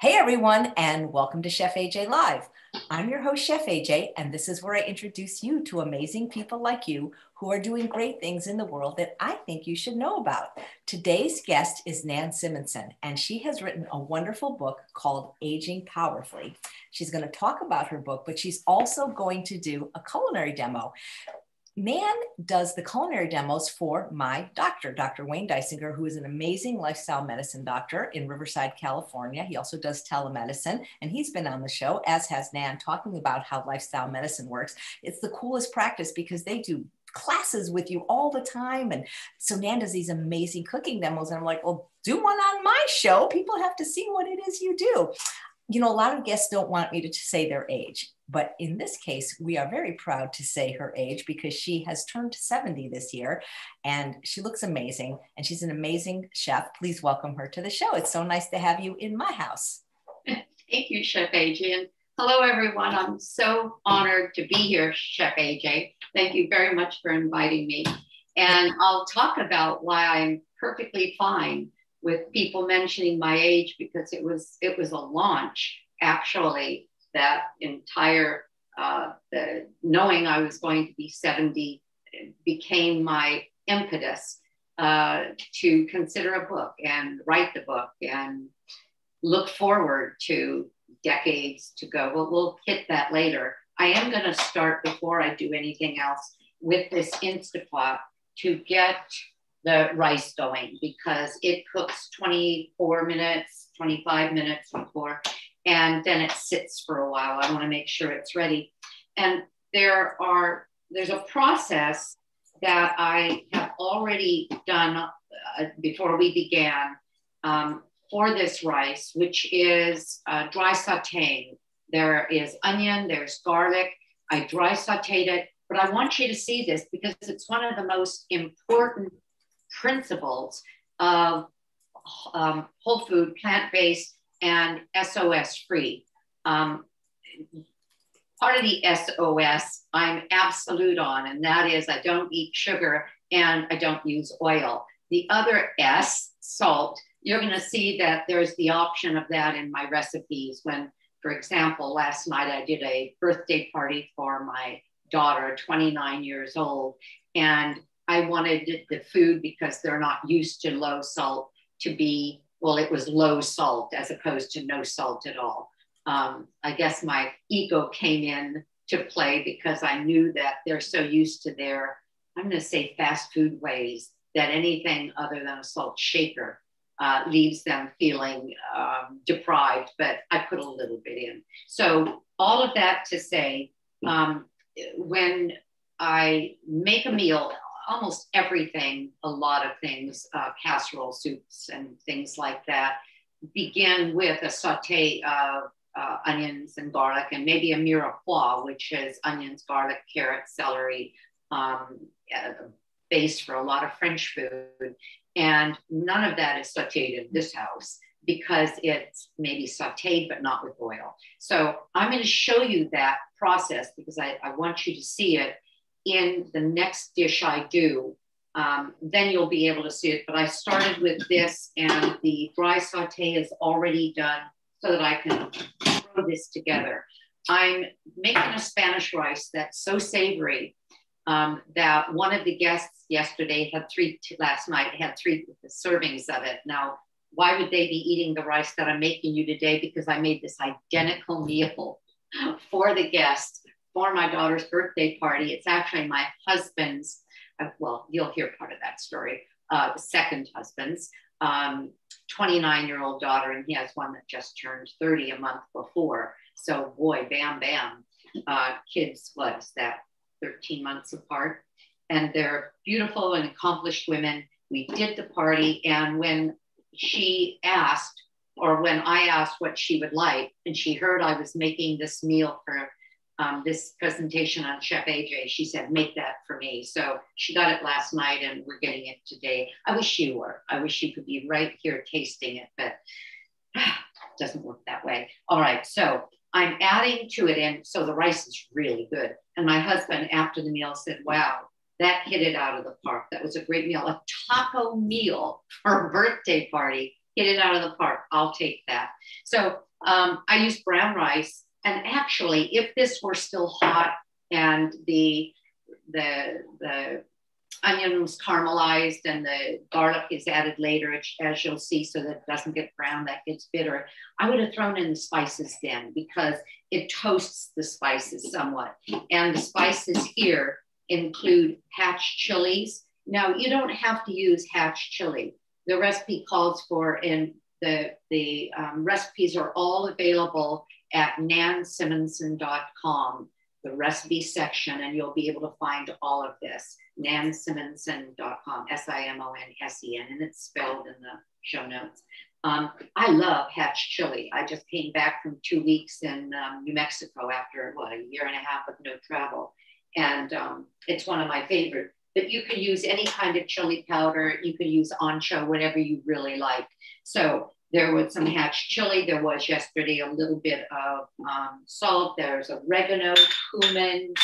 Hey everyone, and welcome to Chef AJ Live. I'm your host, Chef AJ, and this is where I introduce you to amazing people like you who are doing great things in the world that I think you should know about. Today's guest is Nan Simonsen, and she has written a wonderful book called Aging Powerfully. She's going to talk about her book, but she's also going to do a culinary demo. Nan does the culinary demos for my doctor, Dr. Wayne Dysinger, who is an amazing lifestyle medicine doctor in Riverside, California. He also does telemedicine, and he's been on the show, as has Nan, talking about how lifestyle medicine works. It's the coolest practice because they do classes with you all the time. And so Nan does these amazing cooking demos. And I'm like, well, do one on my show. People have to see what it is you do. You know, a lot of guests don't want me to say their age. But in this case, we are very proud to say her age because she has turned 70 this year and she looks amazing and she's an amazing chef. Please welcome her to the show. It's so nice to have you in my house. Thank you, Chef AJ. Hello, everyone. I'm so honored to be here, Chef AJ. Thank you very much for inviting me. And I'll talk about why I'm perfectly fine with people mentioning my age because it was it was a launch actually that entire uh, the knowing I was going to be 70 became my impetus uh, to consider a book and write the book and look forward to decades to go. But we'll hit that later. I am going to start before I do anything else with this Instapot to get the rice going because it cooks 24 minutes, 25 minutes before and then it sits for a while. I want to make sure it's ready. And there are there's a process that I have already done uh, before we began um, for this rice, which is uh, dry sauteing. There is onion, there's garlic. I dry sauteed it, but I want you to see this because it's one of the most important principles of um, whole food, plant based and SOS free. Um, part of the SOS I'm absolute on, and that is I don't eat sugar and I don't use oil. The other S, salt, you're going to see that there's the option of that in my recipes. When, for example, last night I did a birthday party for my daughter, 29 years old, and I wanted the food because they're not used to low salt to be well, it was low salt as opposed to no salt at all. Um, I guess my ego came in to play because I knew that they're so used to their, I'm going to say fast food ways that anything other than a salt shaker uh, leaves them feeling um, deprived, but I put a little bit in. So, all of that to say, um, when I make a meal, almost everything, a lot of things, uh, casserole soups and things like that, begin with a saute of uh, onions and garlic and maybe a mirepoix, which is onions, garlic, carrot, celery, um, base for a lot of French food. And none of that is sauteed in this house because it's maybe sauteed but not with oil. So I'm going to show you that process because I, I want you to see it in the next dish I do, um, then you'll be able to see it. But I started with this and the dry saute is already done so that I can throw this together. I'm making a Spanish rice that's so savory um, that one of the guests yesterday had three, last night had three servings of it. Now, why would they be eating the rice that I'm making you today? Because I made this identical meal for the guests for my daughter's birthday party. It's actually my husband's, uh, well, you'll hear part of that story, uh, second husband's um, 29 year old daughter, and he has one that just turned 30 a month before. So, boy, bam, bam. Uh, kids, what is that, 13 months apart? And they're beautiful and accomplished women. We did the party, and when she asked, or when I asked what she would like, and she heard I was making this meal for um, this presentation on Chef AJ. She said, make that for me. So she got it last night and we're getting it today. I wish you were. I wish you could be right here tasting it, but it doesn't work that way. All right. So I'm adding to it. And so the rice is really good. And my husband, after the meal, said, wow, that hit it out of the park. That was a great meal. A taco meal for a birthday party hit it out of the park. I'll take that. So Um, I use brown rice. And actually, if this were still hot and the the the onion was caramelized and the garlic is added later, as you'll see, so that it doesn't get brown, that gets bitter. I would have thrown in the spices then because it toasts the spices somewhat. And the spices here include hatch chilies. Now, you don't have to use hatch chili. The recipe calls for, and the, the um, recipes are all available at nansimonsen.com the recipe section, and you'll be able to find all of this. nansimonsen.com, S I M O N S E N, and it's spelled in the show notes. Um, I love Hatch chili. I just came back from two weeks in um, New Mexico after what a year and a half of no travel, and um, it's one of my favorite. But you can use any kind of chili powder. You can use ancho, whatever you really like. So there was some hatch chili. There was yesterday a little bit of um, salt. There's oregano, cumin.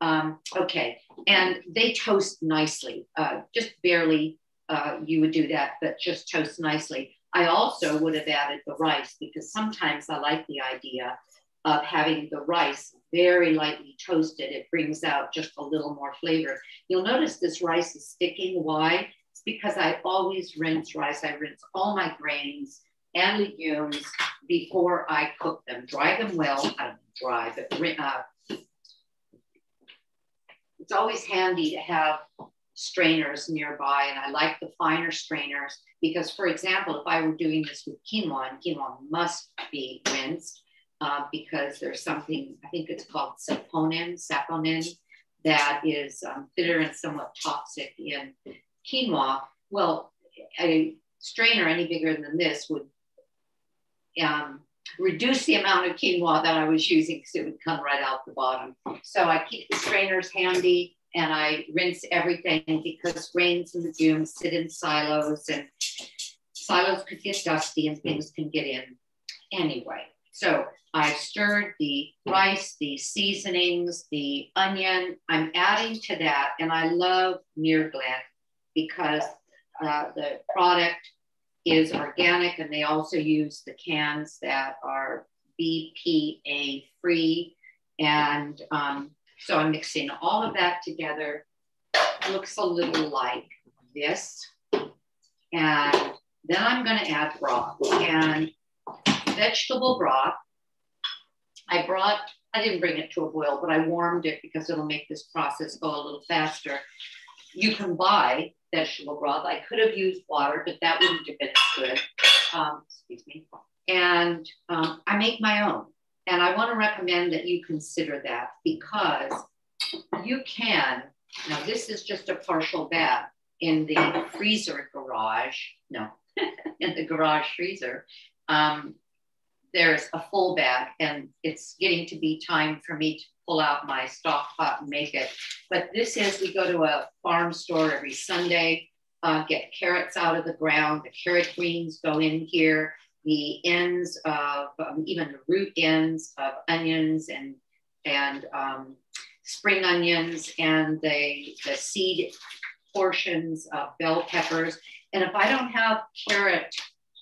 Um, okay, and they toast nicely. Uh, just barely, uh, you would do that, but just toast nicely. I also would have added the rice because sometimes I like the idea of having the rice very lightly toasted. It brings out just a little more flavor. You'll notice this rice is sticking. Why? It's because I always rinse rice. I rinse all my grains and legumes before I cook them. Dry them well, I don't dry, but uh, it's always handy to have strainers nearby. And I like the finer strainers because, for example, if I were doing this with quinoa, and quinoa must be rinsed uh, because there's something, I think it's called saponin, saponin, that is um, bitter and somewhat toxic in quinoa. Well, a strainer any bigger than this would um, reduce the amount of quinoa that I was using because it would come right out the bottom. So I keep the strainers handy and I rinse everything because grains and legumes sit in silos and silos could get dusty and things can get in anyway. So I've stirred the rice, the seasonings, the onion. I'm adding to that, and I love Muir-Glen because uh, the product is organic and they also use the cans that are BPA free. And um, so I'm mixing all of that together. Looks a little like this. And then I'm going to add broth and vegetable broth. I brought, I didn't bring it to a boil, but I warmed it because it'll make this process go a little faster. You can buy vegetable broth. I could have used water, but that wouldn't have been as good. Um, excuse me. And um, I make my own. And I want to recommend that you consider that because you can. Now, this is just a partial bath in the freezer garage. No, in the garage freezer. Um, there's a full bag, and it's getting to be time for me to pull out my stock pot and make it. But this is we go to a farm store every Sunday, uh, get carrots out of the ground. The carrot greens go in here. The ends of um, even the root ends of onions and and um, spring onions and the the seed portions of bell peppers. And if I don't have carrot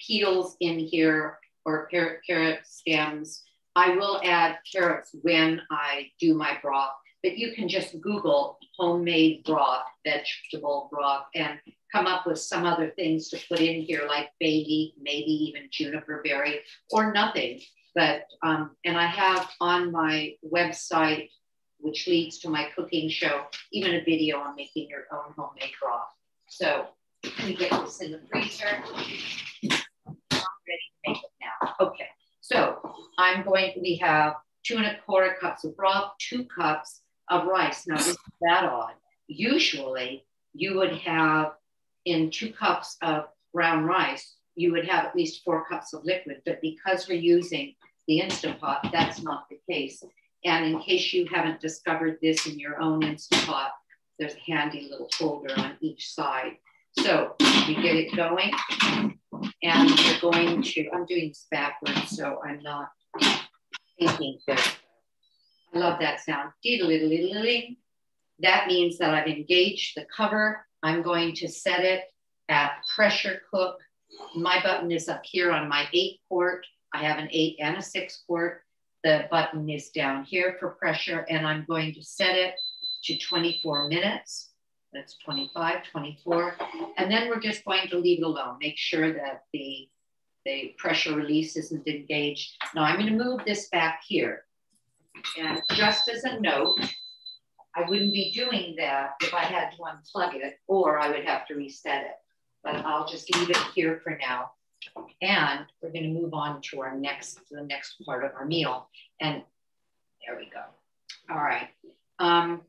peels in here or carrot, carrot stems, I will add carrots when I do my broth, but you can just Google homemade broth, vegetable broth, and come up with some other things to put in here, like baby, maybe even juniper berry, or nothing. But, um, and I have on my website, which leads to my cooking show, even a video on making your own homemade broth. So we get this in the freezer. Okay. So I'm going, we have two and a quarter cups of broth, two cups of rice. Now, this is that odd. Usually, you would have in two cups of brown rice, you would have at least four cups of liquid. But because we're using the Instant Pot, that's not the case. And in case you haven't discovered this in your own Instant Pot, there's a handy little holder on each side. So you get it going and we're going to, I'm doing this backwards, so I'm not thinking. I love that sound. That means that I've engaged the cover. I'm going to set it at pressure cook my button is up here on my eight quart. I have an eight and a six quart. The button is down here for pressure and I'm going to set it to 24 minutes. That's 25, 24. And then we're just going to leave it alone. Make sure that the, the pressure release isn't engaged. Now I'm gonna move this back here. And just as a note, I wouldn't be doing that if I had to unplug it or I would have to reset it. But I'll just leave it here for now. And we're going to move on to our next, to the next part of our meal. And there we go. All right. Um,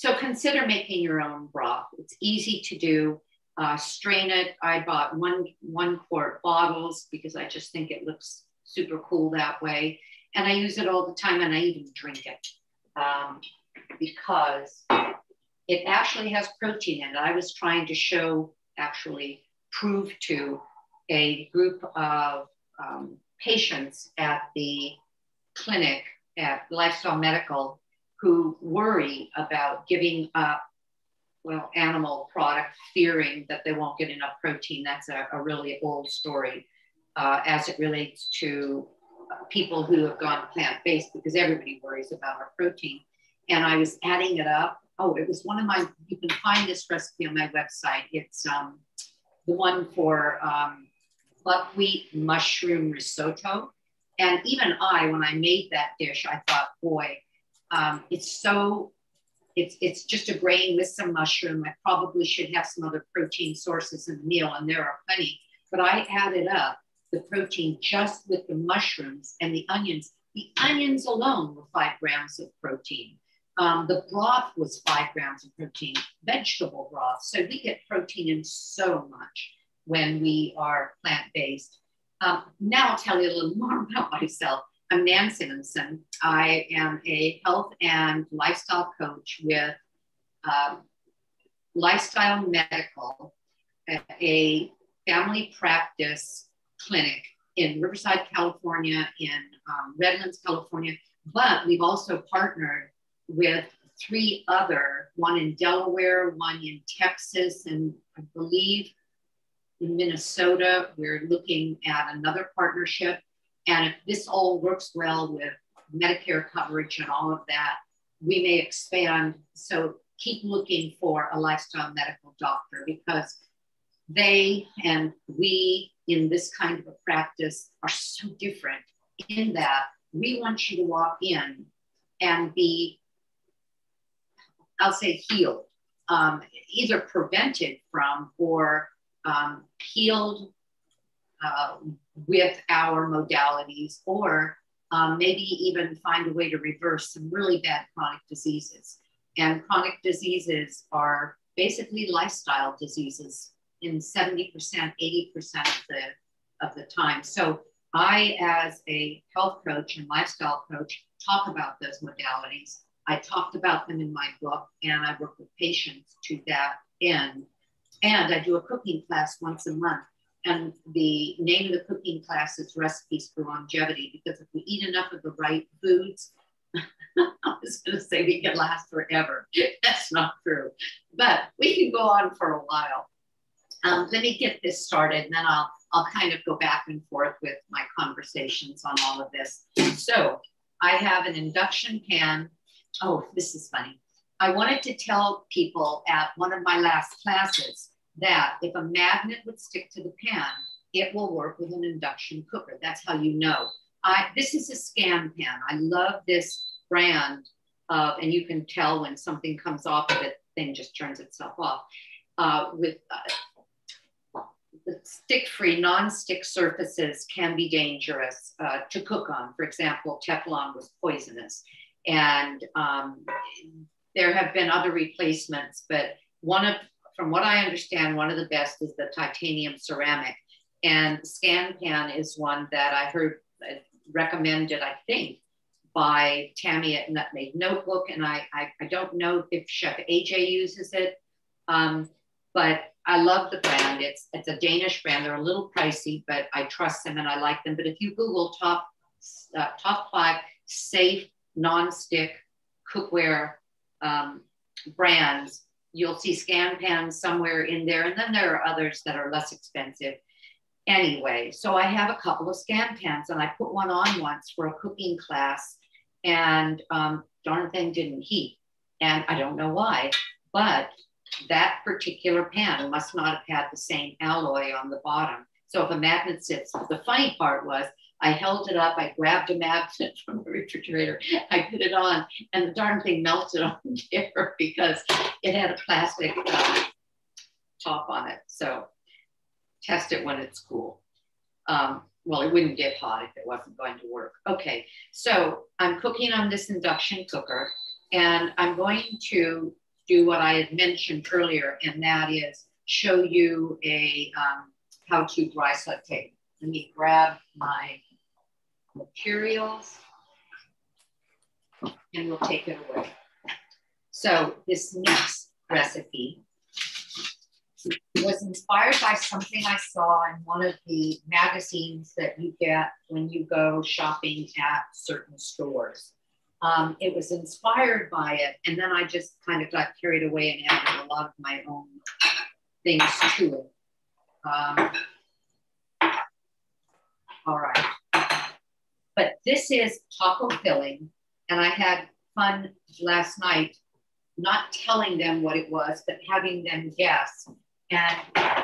so consider making your own broth. It's easy to do. Uh, strain it. I bought one one quart bottles because I just think it looks super cool that way, and I use it all the time, and I even drink it um, because it actually has protein in it. I was trying to show, actually prove to a group of um, patients at the clinic at Lifestyle Medical who worry about giving up well animal product fearing that they won't get enough protein. That's a, a really old story uh, as it relates to people who have gone plant-based because everybody worries about our protein. And i was adding it up. Oh it was one of my you can find this recipe on my website. It's um, the one for um, buckwheat mushroom risotto. And even I, when I made that dish, I thought, boy, um, it's so, it's, it's just a grain with some mushroom. I probably should have some other protein sources in the meal, and there are plenty. But I added up the protein just with the mushrooms and the onions. The onions alone were five grams of protein. Um, the broth was five grams of protein, vegetable broth. So we get protein in so much when we are plant based. Um, now I'll tell you a little more about myself. I'm Nan Simonsen. I am a health and lifestyle coach with um, Lifestyle Medical, a family practice clinic in Riverside, California, in um, Redlands, California. But we've also partnered with three other, one in Delaware, one in Texas, and I believe in Minnesota, we're looking at another partnership. And if this all works well with Medicare coverage and all of that, we may expand. So keep looking for a lifestyle medical doctor because they and we in this kind of a practice are so different in that we want you to walk in and be, I'll say, healed, um, either prevented from or um, healed uh, with our modalities, or um, maybe even find a way to reverse some really bad chronic diseases. And chronic diseases are basically lifestyle diseases in 70%, 80% of the, of the time. So I, as a health coach and lifestyle coach, talk about those modalities. I talked about them in my book, and I work with patients to that end. And I do a cooking class once a month. And the name of the cooking class is Recipes for Longevity, because if we eat enough of the right foods, I was going to say we can last forever. That's not true, but we can go on for a while. Um, let me get this started, and then I'll I'll kind of go back and forth with my conversations on all of this. So I have an induction pan. Oh, this is funny. I wanted to tell people at one of my last classes that if a magnet would stick to the pan, it will work with an induction cooker. That's how you know. I, this is a scan pan. I love this brand, uh, and you can tell when something comes off of it, thing just turns itself off. Uh, with uh, stick-free, non-stick surfaces can be dangerous uh, to cook on. For example, Teflon was poisonous, and um, there have been other replacements, but one of, from what I understand, one of the best is the titanium ceramic. And ScanPan is one that I heard uh, recommended, I think, by Tammy at Nutmeg Notebook. And I, I, I don't know if Chef AJ uses it, um, but I love the brand. It's, it's a Danish brand. They're a little pricey, but I trust them and I like them. But if you Google top, uh, top five safe non-stick cookware um, brands, you'll see scan pans somewhere in there. And then there are others that are less expensive. anyway, so I have a couple of scan pans and I put one on once for a cooking class and um, darn thing didn't heat. And I don't know why, but that particular pan must not have had the same alloy on the bottom. So if a magnet sits, the funny part was I held it up, I grabbed a magnet from the refrigerator, I put it on, and the darn thing melted on there because it had a plastic uh, top on it. So test it when it's cool. Um, well, it wouldn't get hot if it wasn't going to work. Okay, so I'm cooking on this induction cooker and I'm going to do what I had mentioned earlier, and that is show you a um, how to dry saute. Let me grab my materials and we'll take it away. So this next recipe was inspired by something I saw in one of the magazines that you get when you go shopping at certain stores. Um, it was inspired by it, and then I just kind of got carried away and added a lot of my own things to it. Um, all right. But this is taco filling, and I had fun last night not telling them what it was, but having them guess and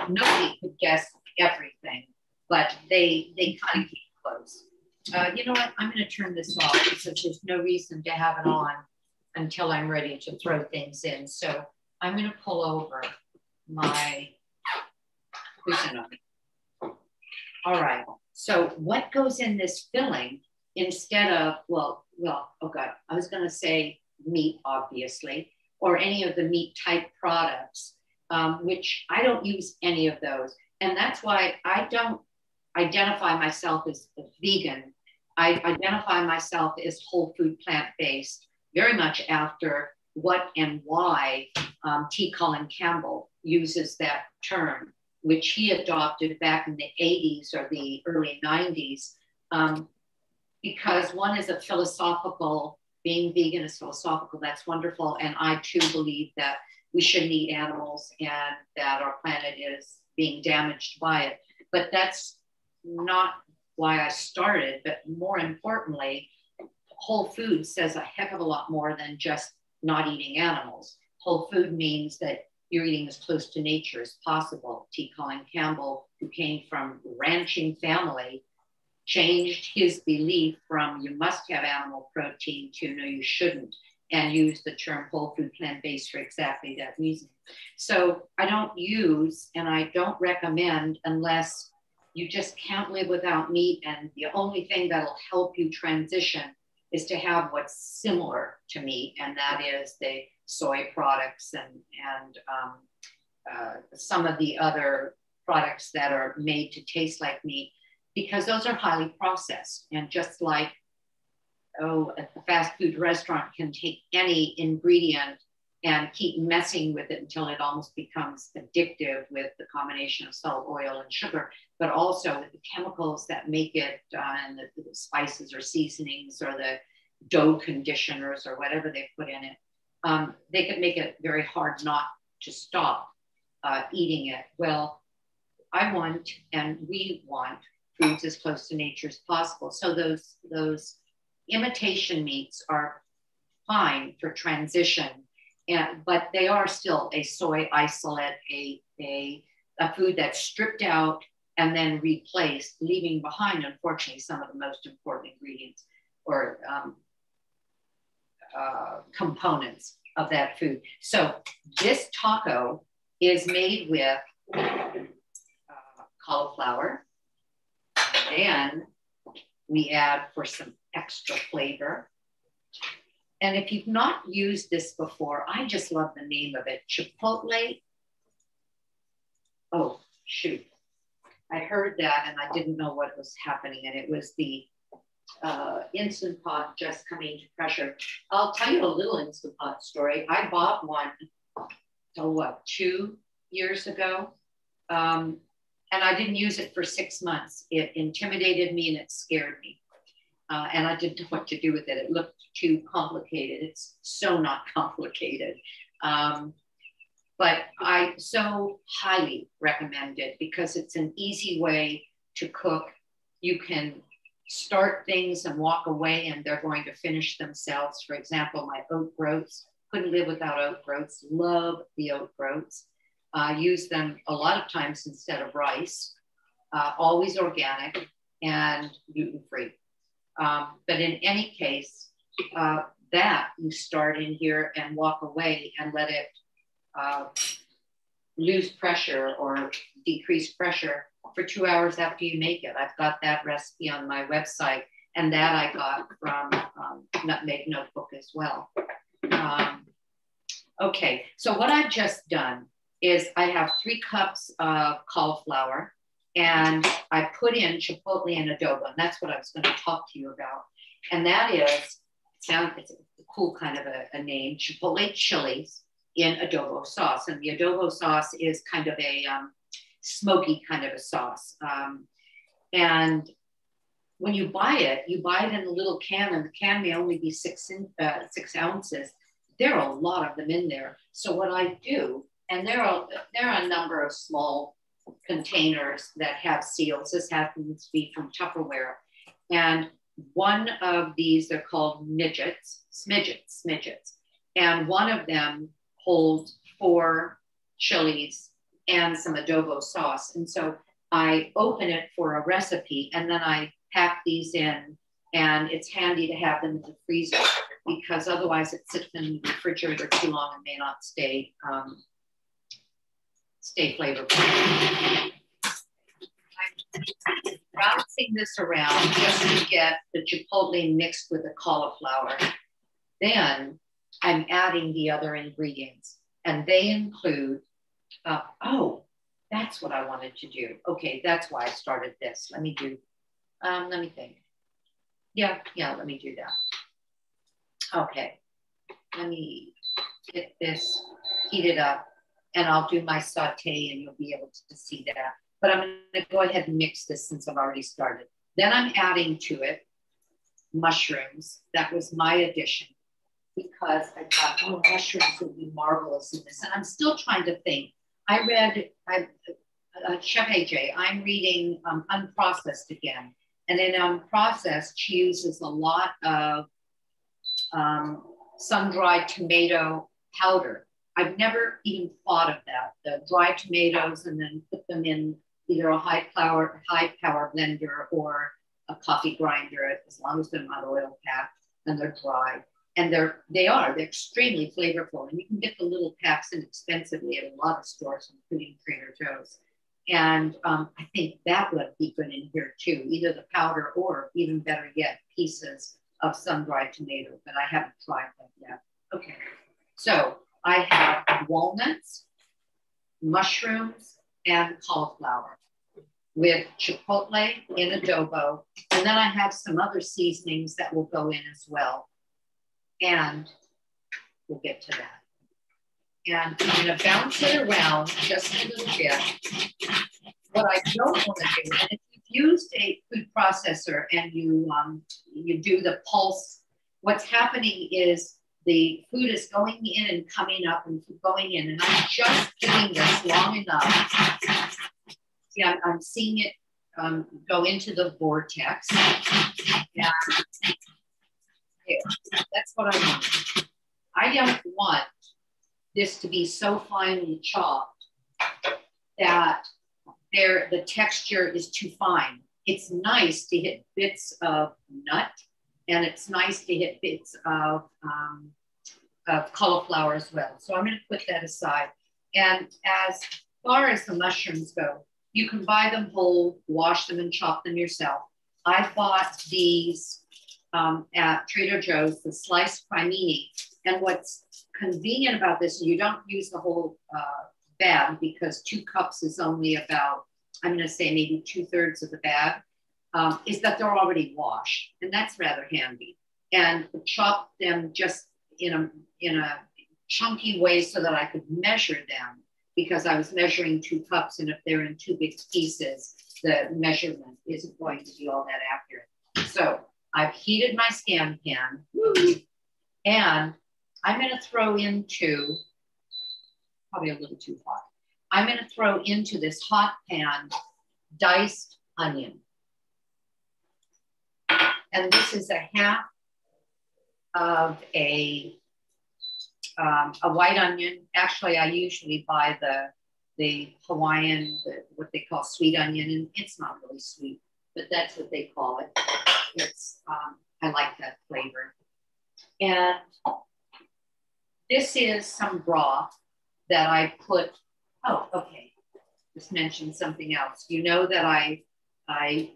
nobody could guess everything, but they they kind of came close. Uh, you know what? I'm going to turn this off because there's no reason to have it on until I'm ready to throw things in. So I'm going to pull over my All right. So what goes in this filling instead of well, well, oh god, I was going to say meat, obviously, or any of the meat type products um, which I don't use any of those. And that's why I don't identify myself as a vegan. I identify myself as whole food plant based, very much after what and why um, T. Colin Campbell uses that term, which he adopted back in the 80s or the early 90s, um, because one is a philosophical, being vegan is philosophical, that's wonderful. And I too believe that we shouldn't eat animals and that our planet is being damaged by it. But that's not why I started. But more importantly, whole food says a heck of a lot more than just not eating animals. Whole food means that you're eating as close to nature as possible. T. Colin Campbell, who came from ranching family, changed his belief from you must have animal protein to no, you shouldn't and use the term whole food plant based for exactly that reason. So I don't use and I don't recommend unless you just can't live without meat. And the only thing that'll help you transition is to have what's similar to meat, and that is the soy products and, and um, uh, some of the other products that are made to taste like meat, because those are highly processed. And just like oh, a fast food restaurant can take any ingredient and keep messing with it until it almost becomes addictive with the combination of salt, oil, and sugar, but also the chemicals that make it, uh, and the, the, spices or seasonings or the dough conditioners or whatever they put in it. Um, they can make it very hard not to stop uh, eating it. Well, I want, and we want, foods as close to nature as possible. So those those imitation meats are fine for transition, and, but they are still a soy isolate, a, a, a food that's stripped out and then replaced, leaving behind, unfortunately, some of the most important ingredients or um, uh, components of that food. So this taco is made with uh, cauliflower. And we add for some extra flavor. And if you've not used this before, I just love the name of it Chipotle. Oh, shoot. I heard that and I didn't know what was happening. And it was the uh, Instant Pot just coming to pressure. I'll tell you a little Instant Pot story. I bought one, oh, what, two years ago? Um, and I didn't use it for six months. It intimidated me and it scared me uh, and I didn't know what to do with it. It looked too complicated. It's so not complicated. Um, but I so highly recommend it because it's an easy way to cook. You can start things and walk away and they're going to finish themselves. For example, my oat groats, couldn't live without oat groats, love the oat groats. Uh, use them a lot of times instead of rice, uh, always organic and gluten free. Um, but in any case, uh, that you start in here and walk away and let it uh, lose pressure or decrease pressure for two hours after you make it. I've got that recipe on my website, and that I got from um, Nutmeg Notebook as well. Um, okay, so what I've just done is I have three cups of cauliflower, and I put in chipotle and adobo, and that's what I was going to talk to you about. And that is, sound it's a cool kind of a, a name, chipotle chilies in adobo sauce. And the adobo sauce is kind of a um, smoky kind of a sauce. Um, and when you buy it, you buy it in a little can, and the can may only be six in, uh, six ounces. There are a lot of them in there. So what I do, and there are there are a number of small containers that have seals. This happens to be from Tupperware, and one of these they're called midgets, smidgets, smidgets, and one of them holds four chilies and some adobo sauce. And so I open it for a recipe and then I pack these in. And it's handy to have them in the freezer because otherwise it sits in the refrigerator too long and may not stay um, stay flavorful. I'm bouncing this around just to get the chipotle mixed with the cauliflower. Then I'm adding the other ingredients, and they include uh, oh, that's what I wanted to do. Okay, that's why I started this. Let me do, um, let me think. Yeah, yeah, let me do that. Okay, let me get this heated up and I'll do my saute and you'll be able to see that. But I'm gonna go ahead and mix this since I've already started. Then I'm adding to it mushrooms. That was my addition because I thought, oh, mushrooms would be marvelous in this. And I'm still trying to think I read I, uh, Chef AJ. I'm reading um, Unprocessed again, and in Unprocessed, she uses a lot of um, sun-dried tomato powder. I've never even thought of that. The dried tomatoes, and then put them in either a high power high power blender or a coffee grinder, as long as they're not oil packed and they're dry and they're they are they're extremely flavorful. And you can get the little packs inexpensively at a lot of stores including trader joe's. And um, i think that would be good in here too either the powder or even better yet pieces of sun-dried tomato but i haven't tried that yet. Okay so i have walnuts mushrooms and cauliflower with chipotle in adobo. And then i have some other seasonings that will go in as well and we'll get to that. And I'm going to bounce it around just a little bit. What I don't want to do, and if you've used a food processor and you um, you do the pulse, what's happening is the food is going in and coming up and going in, and I'm just doing this long enough. Yeah, I'm seeing it um, go into the vortex. Yeah, that's what I want. I don't want this to be so finely chopped that there the texture is too fine. It's nice to hit bits of nut and it's nice to hit bits of, um, of cauliflower as well. So I'm going to put that aside. And as far as the mushrooms go, you can buy them whole, wash them and chop them yourself. I bought these um, at Trader Joe's, the sliced cremini. And what's convenient about this, you don't use the whole uh, bag because two cups is only about, I'm going to say maybe two thirds of the bag, um, is that they're already washed. And that's rather handy. And chop them just in a, in a chunky way so that I could measure them because I was measuring two cups. And if they're in two big pieces, the measurement isn't going to be all that accurate. So I've heated my scan pan and I'm going to throw into, probably a little too hot. I'm going to throw into this hot pan diced onion. And this is a half of a, um, a white onion. Actually, I usually buy the, the Hawaiian, the, what they call sweet onion, and it's not really sweet, but that's what they call it. It's, um, I like that flavor. And this is some broth that I put, oh, okay, just mention something else. You know that I, I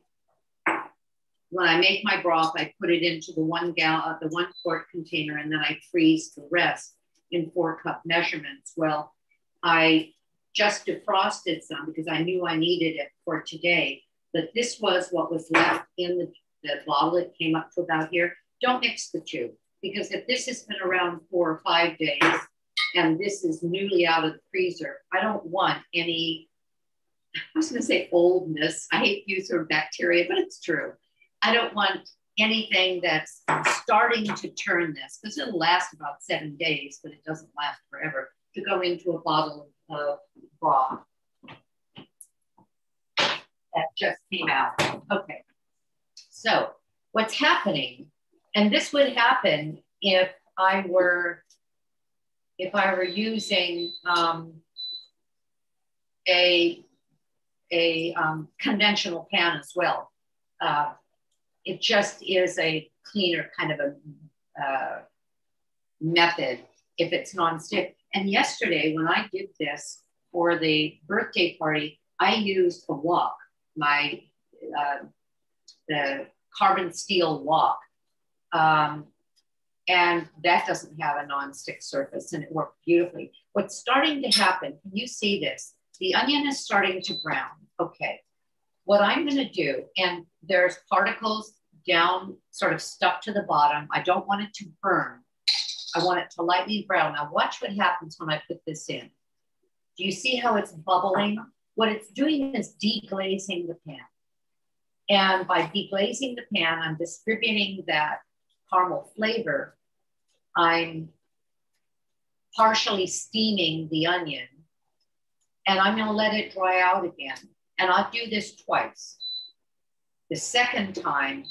when I make my broth, I put it into the one gal, uh, the one quart container, and then I freeze the rest in four cup measurements. Well, I just defrosted some because I knew I needed it for today. But this was what was left in the, the bottle. It came up to about here. Don't mix the two because if this has been around four or five days and this is newly out of the freezer, I don't want any. I was going to say oldness. I hate use the bacteria, but it's true. I don't want anything that's starting to turn this because it'll last about seven days, but it doesn't last forever to go into a bottle of broth that just came out. Okay. So what's happening, and this would happen if I were if I were using um, a a um, conventional pan as well. Uh, it just is a cleaner kind of a uh, method if it's nonstick. And yesterday, when I did this for the birthday party, I used a wok, my uh, the carbon steel wok, um, and that doesn't have a non-stick surface, and it worked beautifully. What's starting to happen? Can you see this? The onion is starting to brown. Okay, what I'm going to do, and there's particles down, sort of stuck to the bottom. I don't want it to burn. I want it to lightly brown. Now watch what happens when I put this in. Do you see how it's bubbling? What it's doing is deglazing the pan. And by deglazing the pan, I'm distributing that caramel flavor. I'm partially steaming the onion and I'm to let it dry out again. And I'll do this twice. The second time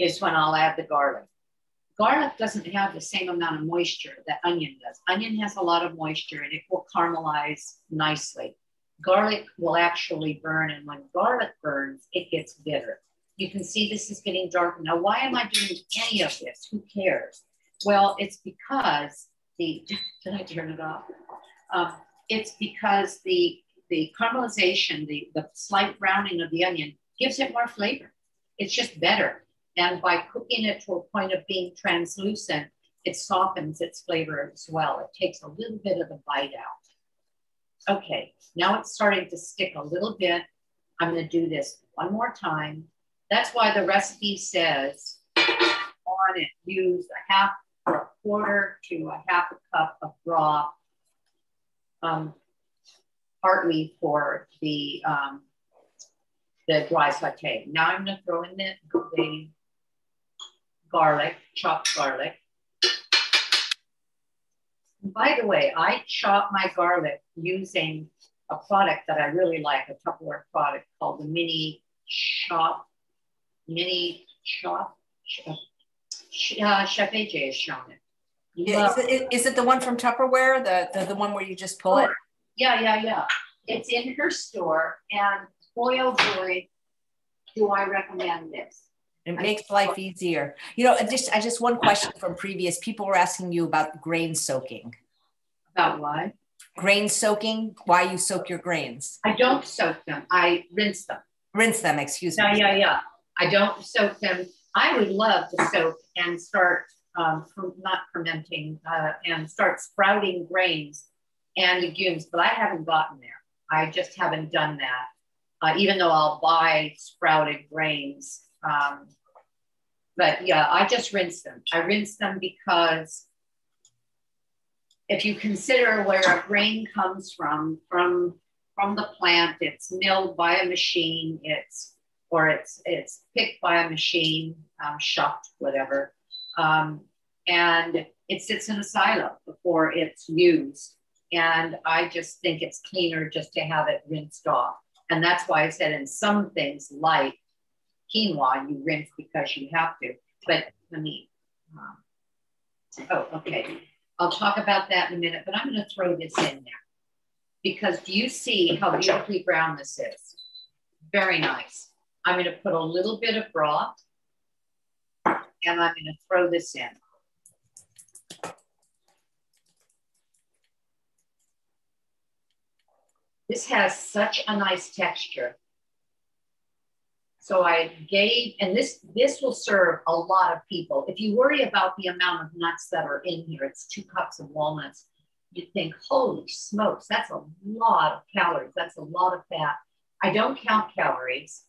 is when I'll add the garlic. Garlic doesn't have the same amount of moisture that onion does. Onion has a lot of moisture and it will caramelize nicely. Garlic will actually burn, and when garlic burns, it gets bitter. You can see this is getting darker. Now, why am I doing any of this? Who cares? Well, it's because the, did I turn it off? Um, it's because the, the caramelization, the, the slight browning of the onion gives it more flavor. It's just better. And by cooking it to a point of being translucent, it softens its flavor as well. It takes a little bit of the bite out. Okay, now it's starting to stick a little bit. I'm gonna do this one more time. That's why the recipe says on it, use a half or a quarter to a half a cup of broth, um, partly for the um, the dry saute. Now I'm gonna throw in the, the garlic, chopped garlic. By the way, I chop my garlic using a product that I really like, a Tupperware product called the Mini Chop, Mini Chop. Uh, Chef AJ has shown it. Yeah, is, it, is, it the one from Tupperware, the, the, the one where you just pull oh, it? Yeah, yeah, yeah. It's in her store, and boy, oh boy, do I recommend this. It makes life easier. You know, just I just one question from previous people were asking you about grain soaking. About what? Grain soaking. Why you soak your grains? I don't soak them. I rinse them. Rinse them. Excuse me. Yeah, yeah, yeah. I don't soak them. I would love to soak and start um, not fermenting uh, and start sprouting grains and legumes, but I haven't gotten there. I just haven't done that. Uh, even though I'll buy sprouted grains um, but yeah, I just rinse them. I rinse them because if you consider where a grain comes from, from from the plant, it's milled by a machine, it's or it's it's picked by a machine, um, shucked, whatever, um, and it sits in a silo before it's used. And I just think it's cleaner just to have it rinsed off. And that's why I said in some things like quinoa, you rinse because you have to. But let me, um, oh, okay. I'll talk about that in a minute, but I'm going to throw this in there because do you see how beautifully brown this is? Very nice. I'm going to put a little bit of broth and I'm going to throw this in. This has such a nice texture. So I gave, and this, this will serve a lot of people. If you worry about the amount of nuts that are in here, it's two cups of walnuts. You think, holy smokes, that's a lot of calories. That's a lot of fat. I don't count calories.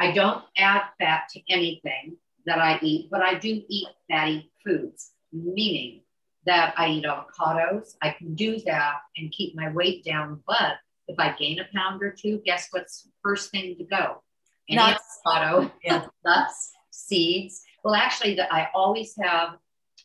I don't add fat to anything that I eat, but I do eat fatty foods, meaning that I eat avocados. I can do that and keep my weight down. But if I gain a pound or two, guess what's first thing to go? Nuts. avocado, yeah. nuts, seeds. Well, actually, the, I always have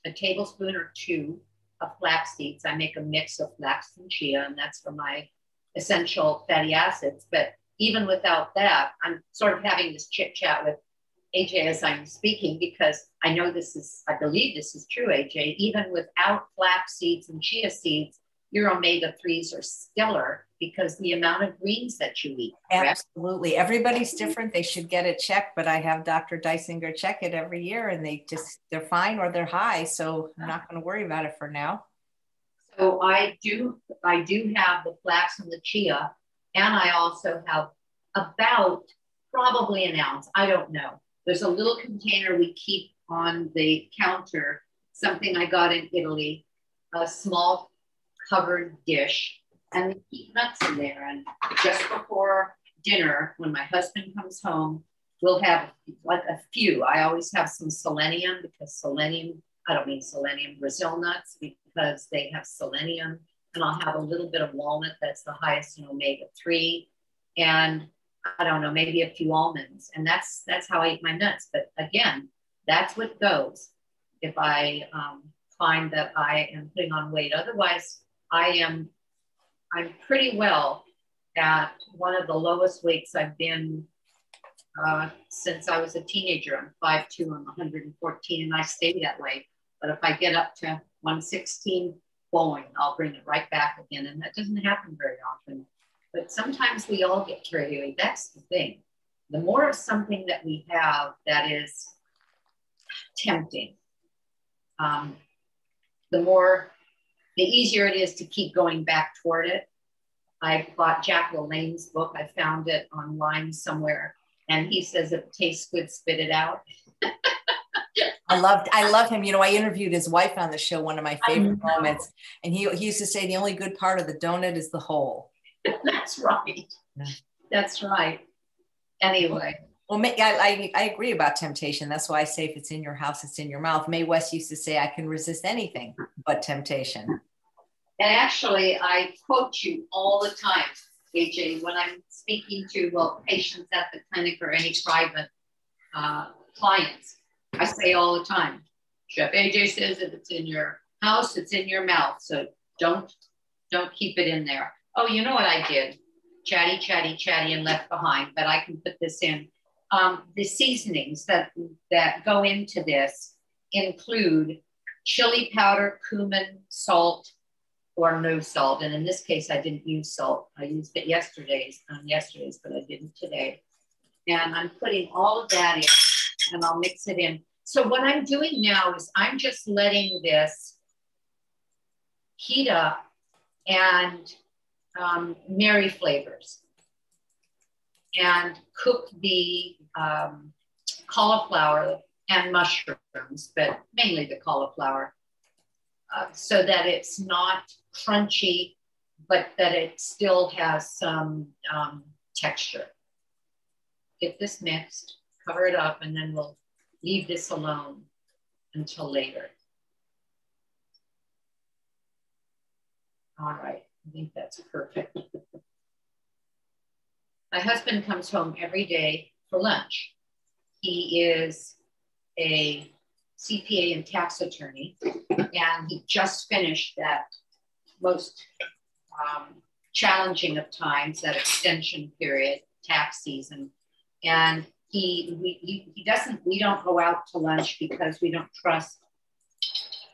a tablespoon or two of flax seeds. I make a mix of flax and chia, and that's for my essential fatty acids. But even without that, I'm sort of having this chit chat with AJ as I'm speaking because I know this is, I believe this is true, AJ. Even without flax seeds and chia seeds, your omega 3s are stellar because the amount of greens that you eat. Correct? Absolutely. Everybody's different. They should get it checked, but I have Dr. Dysinger check it every year and they just, they're fine or they're high. So I'm not going to worry about it for now. So I do, I do have the flax and the chia, and I also have about probably an ounce. I don't know. There's a little container we keep on the counter, something I got in Italy, a small covered dish, and we keep nuts in there. And just before dinner, when my husband comes home, we'll have like a few. I always have some selenium because selenium, I don't mean selenium, Brazil nuts because they have selenium. And I'll have a little bit of walnut that's the highest in omega 3. And I don't know, maybe a few almonds. And that's that's how I eat my nuts. But again, that's what goes if I um, find that I am putting on weight. Otherwise, I am I'm pretty well at one of the lowest weights I've been uh, since I was a teenager. I'm 5'2, I'm 114, and I stay that way. But if I get up to 116, boing, I'll bring it right back again. And that doesn't happen very often. But sometimes we all get carried away. That's the thing. The more of something that we have that is tempting, um, the more the easier it is to keep going back toward it. I bought Jack LaLanne's book. I found it online somewhere. And he says if it tastes good, spit it out. I loved I love him. You know, I interviewed his wife on the show, one of my favorite moments. And he, he used to say the only good part of the donut is the hole. That's right. That's right. Anyway. Well, I, I, I agree about temptation. That's why I say if it's in your house, it's in your mouth. Mae West used to say, I can resist anything but temptation. And actually, I quote you all the time, AJ, when I'm speaking to well patients at the clinic or any private uh, clients. I say all the time, Chef AJ says if it's in your house, it's in your mouth. So don't don't keep it in there. Oh, you know what I did? Chatty, chatty, chatty, and left behind. But I can put this in. Um, the seasonings that that go into this include chili powder, cumin, salt, or no salt. And in this case, I didn't use salt. I used it yesterday's on yesterday's, but I didn't today. And I'm putting all of that in and I'll mix it in. So what I'm doing now is I'm just letting this heat up and um, marry flavors and cook the um, cauliflower and mushrooms, but mainly the cauliflower, uh, so that it's not crunchy, but that it still has some um, texture. Get this mixed, cover it up, and then we'll leave this alone until later. All right, I think that's perfect. My husband comes home every day for lunch. He is a CPA and tax attorney, and he just finished that most um, challenging of times, that extension period, tax season. And he, we, he, he doesn't, we don't go out to lunch because we don't trust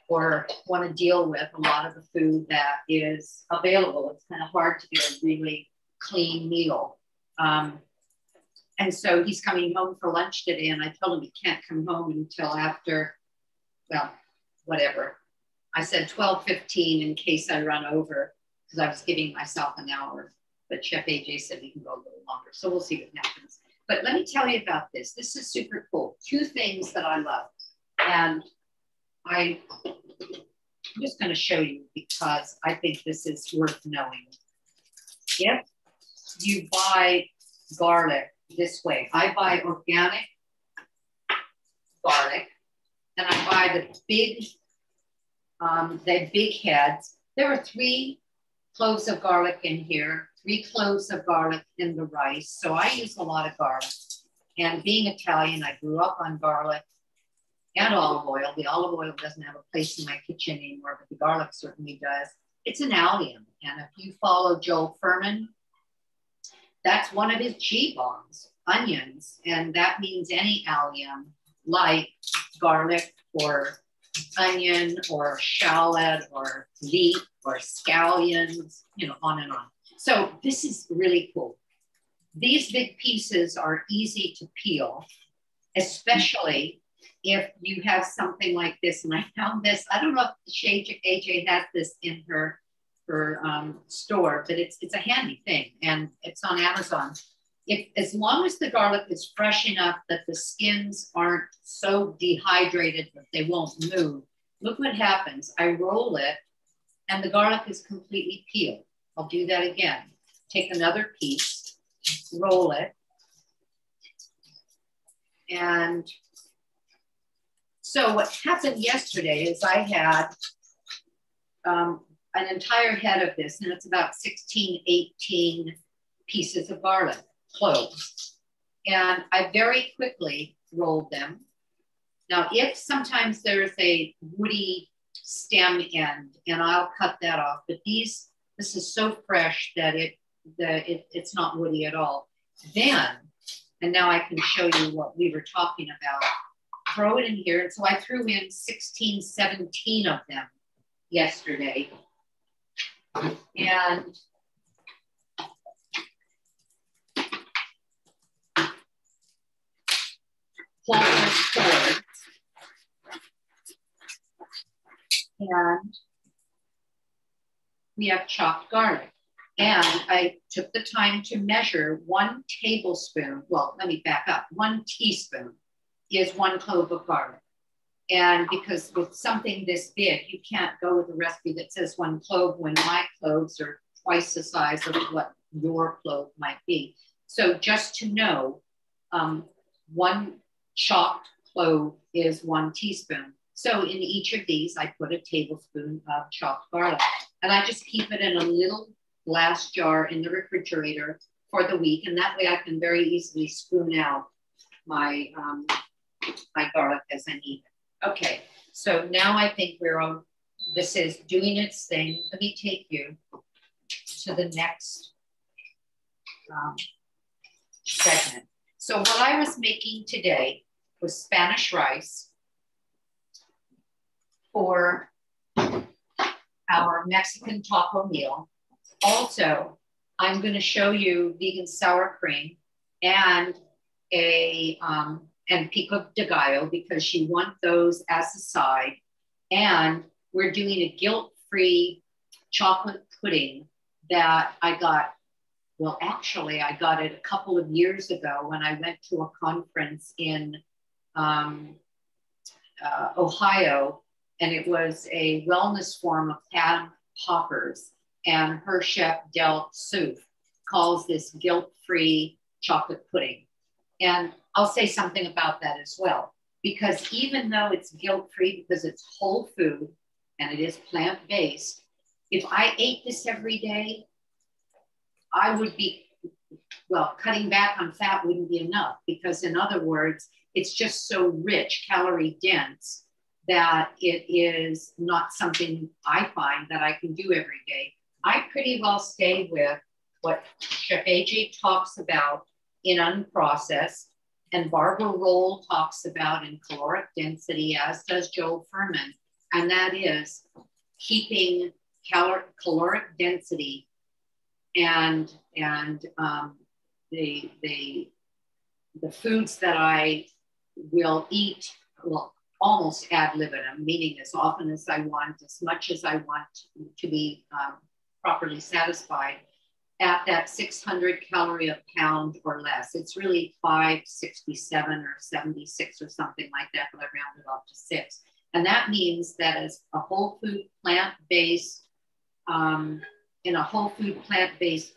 or want to deal with a lot of the food that is available. It's kind of hard to get a really clean meal. Um, and so he's coming home for lunch today, and I told him he can't come home until after, well, whatever. I said 12:15 in case I run over because I was giving myself an hour. But Chef AJ said we can go a little longer, so we'll see what happens. But let me tell you about this. This is super cool. Two things that I love, and I, I'm just going to show you because I think this is worth knowing. If you buy garlic this way, I buy organic garlic, and I buy the big, um, the big heads. There are three cloves of garlic in here, three cloves of garlic in the rice. So I use a lot of garlic. And being Italian, I grew up on garlic and olive oil. The olive oil doesn't have a place in my kitchen anymore, but the garlic certainly does. It's an allium. And if you follow Joel Fuhrman, that's one of his G bombs, onions. And that means any allium like garlic or onion or shallot or leek or scallions, you know, on and on. So this is really cool. These big pieces are easy to peel, especially if you have something like this, and I found this, I don't know if AJ has this in her, her um, store, but it's, it's a handy thing and it's on Amazon. If, as long as the garlic is fresh enough that the skins aren't so dehydrated that they won't move, look what happens. I roll it and the garlic is completely peeled. I'll do that again. Take another piece, roll it, and so what happened yesterday is I had um, an entire head of this, and it's about 16, 18 pieces of garlic, cloves. And I very quickly rolled them. Now, if sometimes there's a woody stem end, and I'll cut that off, but these, this is so fresh that it, the, it it's not woody at all. Then, and now I can show you what we were talking about throw it in here. And so I threw in 16, 17 of them yesterday. And forward. And we have chopped garlic. And I took the time to measure one tablespoon. Well, let me back up one teaspoon is one clove of garlic. And because with something this big, you can't go with a recipe that says one clove when my cloves are twice the size of what your clove might be. So just to know, um, one chopped clove is one teaspoon. So in each of these, I put a tablespoon of chopped garlic. And I just keep it in a little glass jar in the refrigerator for the week. And that way I can very easily spoon out my um, my garlic as I need it. Okay, so now I think we're on, this is doing its thing. Let me take you to the next um, segment. So what I was making today was Spanish rice for our Mexican taco meal. Also, I'm going to show you vegan sour cream and a um, and pico de gallo because she wants those as a side. And we're doing a guilt-free chocolate pudding that I got. Well, actually, I got it a couple of years ago when I went to a conference in um, uh, Ohio, and it was a Wellness Forum of Pam Popper's. And her chef, Del Sroufe, calls this guilt free chocolate pudding. And I'll say something about that as well. Because even though it's guilt free because it's whole food and it is plant based, if I ate this every day, I would be, well, cutting back on fat wouldn't be enough. Because, in other words, it's just so rich, calorie dense, that it is not something I find that I can do every day. I pretty well stay with what Chef AJ talks about in unprocessed and Barbara Rolls talks about in caloric density, as does Joel Fuhrman, and that is keeping calor- caloric density and and um, the the the foods that I will eat well almost ad libitum, meaning as often as I want, as much as I want to be um, properly satisfied at that 600 calorie a pound or less. It's really 567 or 76 or something like that, but I rounded off to six. And that means that as a whole food plant based, um, in a whole food plant based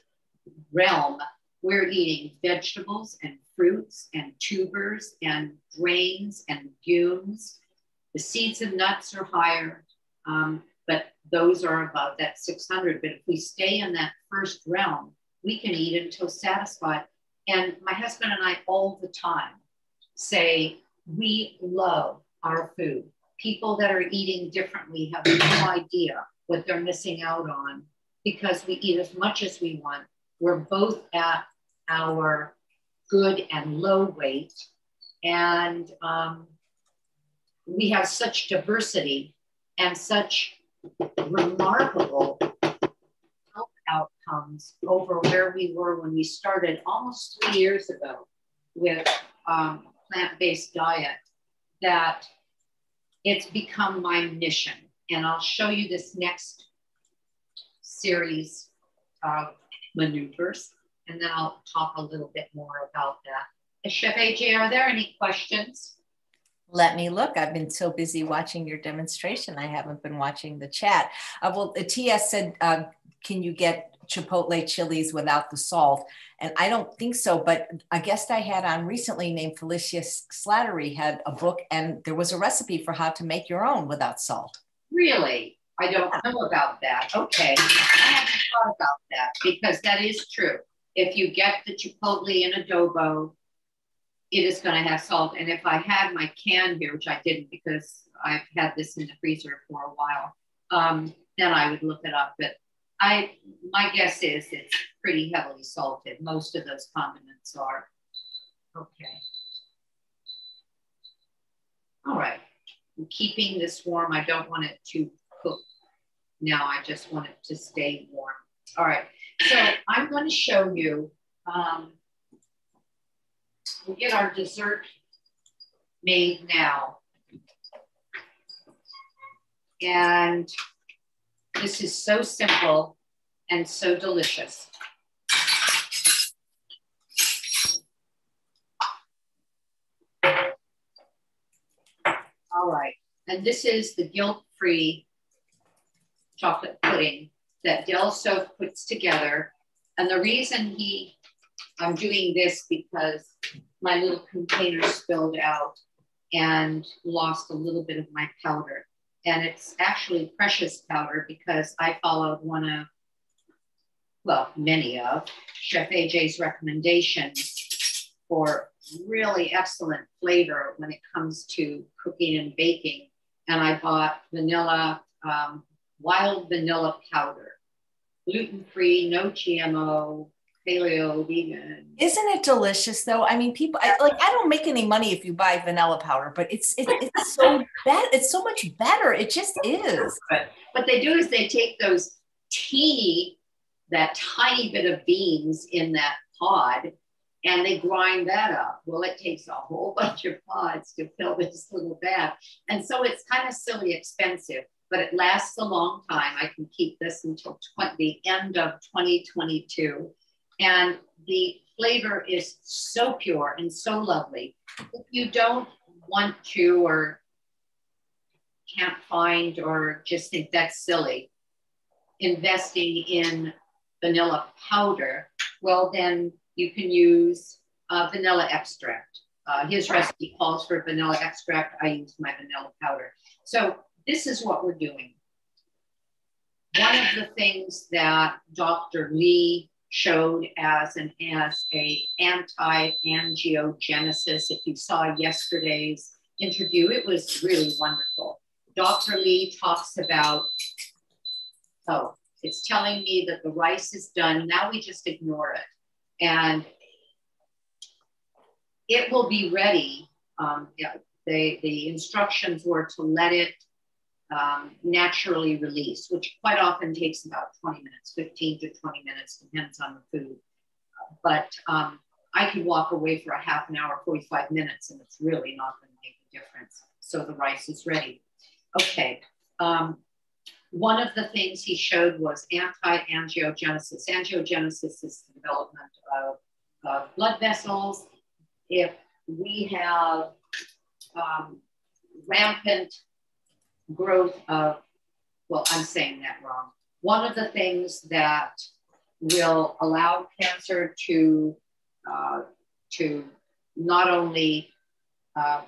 realm, we're eating vegetables and fruits and tubers and grains and legumes. The seeds and nuts are higher, um, those are above that 600. But if we stay in that first realm, we can eat until satisfied. And my husband and I all the time say, we love our food. People that are eating differently have no idea what they're missing out on because we eat as much as we want. We're both at our good and low weight. And um, we have such diversity and such remarkable health outcomes over where we were when we started almost three years ago with um, plant-based diet that it's become my mission. And I'll show you this next series of maneuvers, and then I'll talk a little bit more about that. Chef AJ, are there any questions? Let me look. I've been so busy watching your demonstration. I haven't been watching the chat. Uh, well, TS said, uh, can you get Chipotle chilies without the salt? And I don't think so, but a guest I had on recently named Felicia Slattery had a book and there was a recipe for how to make your own without salt. Really? I don't know about that. Okay. I haven't thought about that because that is true. If you get the Chipotle in adobo, it is going to have salt. And if I had my can here, which I didn't because I've had this in the freezer for a while, um, then I would look it up. But I, my guess is it's pretty heavily salted. Most of those condiments are. Okay. All right. I'm keeping this warm. I don't want it to cook now. I just want it to stay warm. All right. So I'm going to show you um, We'll get our dessert made now. And this is so simple and so delicious. All right, and this is the guilt-free chocolate pudding that Del Sroufe puts together. And the reason he, I'm doing this because my little container spilled out and lost a little bit of my powder. And it's actually precious powder because I followed one of, well, many of Chef AJ's recommendations for really excellent flavor when it comes to cooking and baking. And I bought vanilla, um, wild vanilla powder, gluten free, no GMO, paleo, vegan. Isn't it delicious though? I mean, people I, like I don't make any money if you buy vanilla powder, but it's it, it's so bad. It's so much better. It just is. But what they do is they take those teeny, that tiny bit of beans in that pod, and they grind that up. Well, it takes a whole bunch of pods to fill this little bag, and so it's kind of silly expensive but it lasts a long time. I can keep this until 20, the end of 2022 and the flavor is so pure and so lovely. If you don't want to or can't find or just think that's silly, investing in vanilla powder, well, then you can use uh, vanilla extract. Uh, his recipe calls for vanilla extract. I use my vanilla powder. So this is what we're doing. One of the things that Dr. Li showed as an as a anti-angiogenesis. If you saw yesterday's interview, it was really wonderful. Dr. Li talks about, oh, It's telling me that the rice is done. Now we just ignore it. And it will be ready. Um, yeah, they, the instructions were to let it um, naturally release, which quite often takes about 20 minutes, 15 to 20 minutes, depends on the food. But um, I could walk away for a half an hour, 45 minutes, and it's really not going to make a difference. So the rice is ready. Okay. Um, one of the things he showed was anti-angiogenesis. Angiogenesis is the development of, of blood vessels. If we have um, rampant growth of, well, I'm saying that wrong. One of the things that will allow cancer to, uh, to not only uh,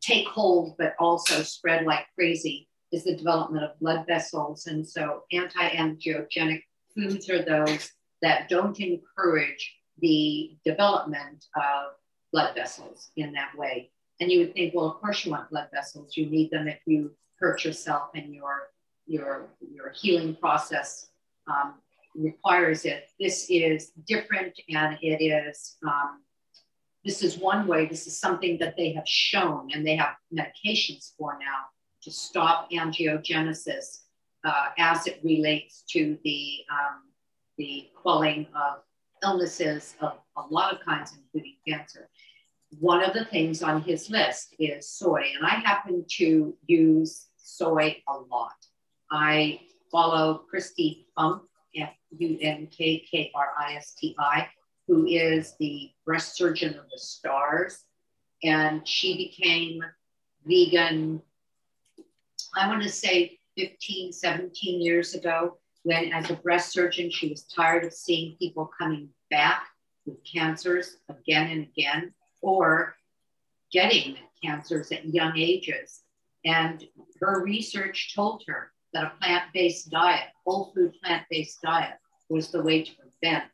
take hold, but also spread like crazy is the development of blood vessels. And so anti-angiogenic foods are those that don't encourage the development of blood vessels in that way. And you would think, well, of course you want blood vessels. You need them if you hurt yourself and your your your healing process um, requires it. This is different, and it is um, this is one way. This is something that they have shown, and they have medications for now to stop angiogenesis uh, as it relates to the um, the quelling of illnesses of a lot of kinds, including cancer one of the things on his list is soy, and I happen to use soy a lot. I follow Kristi Funk, F U N K K R I S T I, who is the breast surgeon of the stars. And she became vegan, I want to say 15, 17 years ago, when as a breast surgeon, she was tired of seeing people coming back with cancers again and again or getting cancers at young ages. And her research told her that a plant based diet, whole food plant based diet, was the way to prevent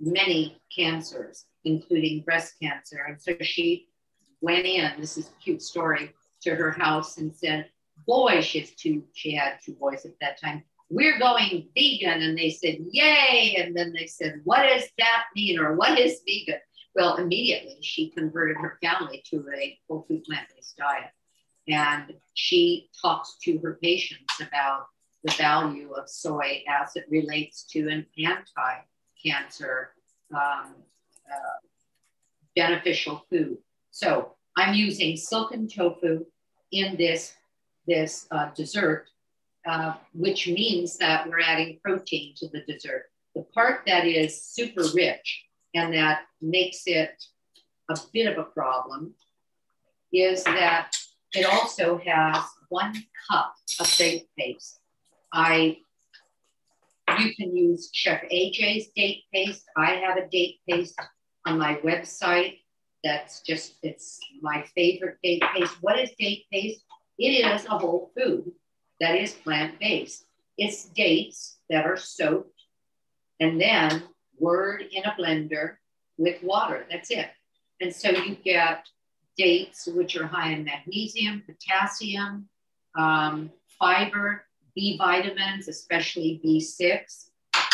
many cancers, including breast cancer. And so she went in, this is a cute story, to her house and said, Boy, she's two, she had two boys at that time. We're going vegan. And they said, Yay. And then they said, What does that mean? Or what is vegan? Well, immediately she converted her family to a whole food plant based diet. And she talks to her patients about the value of soy as it relates to an anti cancer um, uh, beneficial food. So I'm using silken tofu in this, this uh, dessert, uh, which means that we're adding protein to the dessert. The part that is super rich and that makes it a bit of a problem is that it also has one cup of date paste. I you can use Chef AJ's date paste. I have a date paste on my website. That's just it's my favorite date paste. What is date paste? It is a whole food that is plant-based. It's dates that are soaked and then word in a blender with water. That's it. And so you get dates, which are high in magnesium, potassium, um, fiber, B vitamins, especially B6.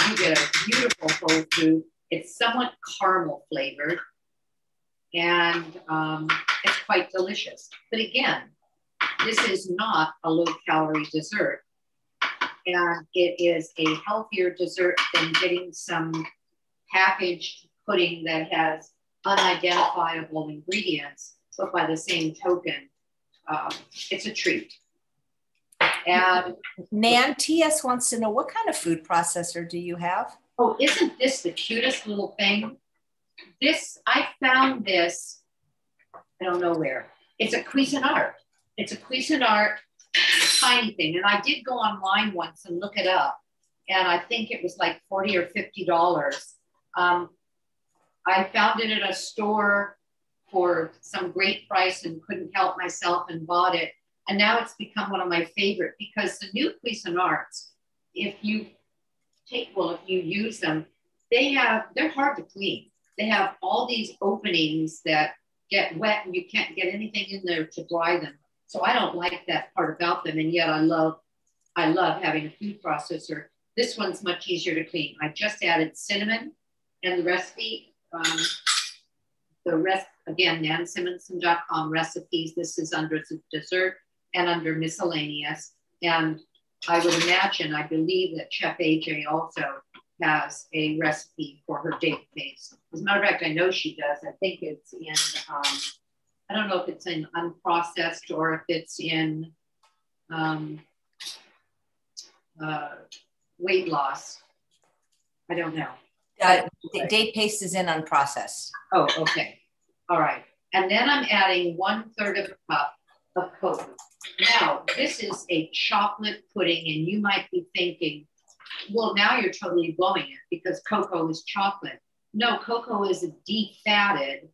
You get a beautiful whole food. It's somewhat caramel flavored and um, it's quite delicious. But again, this is not a low calorie dessert. And it is a healthier dessert than getting some packaged pudding that has unidentifiable ingredients, but by the same token, um, it's a treat. And Nan TS wants to know what kind of food processor do you have? Oh, isn't this the cutest little thing? This, I found this, I don't know where. It's a Cuisinart. It's a Cuisinart tiny thing. And I did go online once and look it up. And I think it was like 40 or $50. Um, I found it at a store for some great price and couldn't help myself and bought it. And now it's become one of my favorite because the new Cuisinarts, if you take, well, if you use them, they have, they're hard to clean. They have all these openings that get wet and you can't get anything in there to dry them. So I don't like that part about them. And yet I love, I love having a food processor. this one's much easier to clean. I just added cinnamon and the recipe, um, the rest, again, nansimonsen.com recipes. This is under dessert and under miscellaneous. And I would imagine, I believe that Chef AJ also has a recipe for her date paste. As a matter of fact, I know she does. I think it's in, um, I don't know if it's in unprocessed or if it's in um, uh, weight loss. I don't know. Uh, date paste is in unprocessed. Oh, okay. All right. And then I'm adding one third of a cup of cocoa. Now, this is a chocolate pudding, and you might be thinking, well, now you're totally blowing it because cocoa is chocolate. No, cocoa is a defatted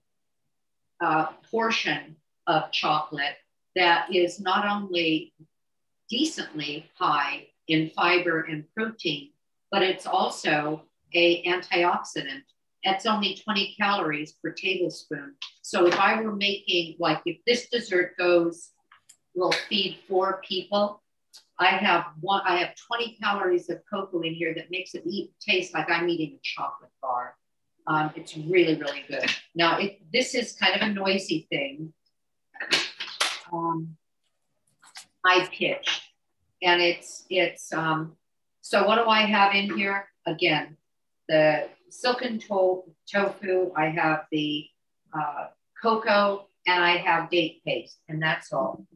uh, portion of chocolate that is not only decently high in fiber and protein, but it's also a antioxidant. It's only 20 calories per tablespoon. So if I were making, like if this dessert goes, will feed four people, I have one, I have 20 calories of cocoa in here that makes it eat, taste like I'm eating a chocolate bar. Um, it's really, really good. Now, it, this is kind of a noisy thing. Um, I pitched and it's, it's, um, so what do I have in here? Again, the silken to- tofu, I have the uh, cocoa, and I have date paste, and that's all.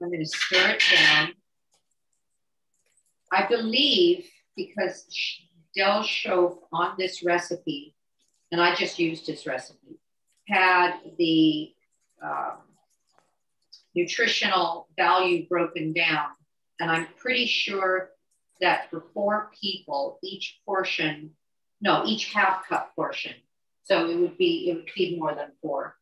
I'm going to stir it down. I believe because Del Sroufe on this recipe, and I just used his recipe, had the um, nutritional value broken down. And I'm pretty sure that for four people, each portion, no, each half cup portion, so it would be, it would feed more than four,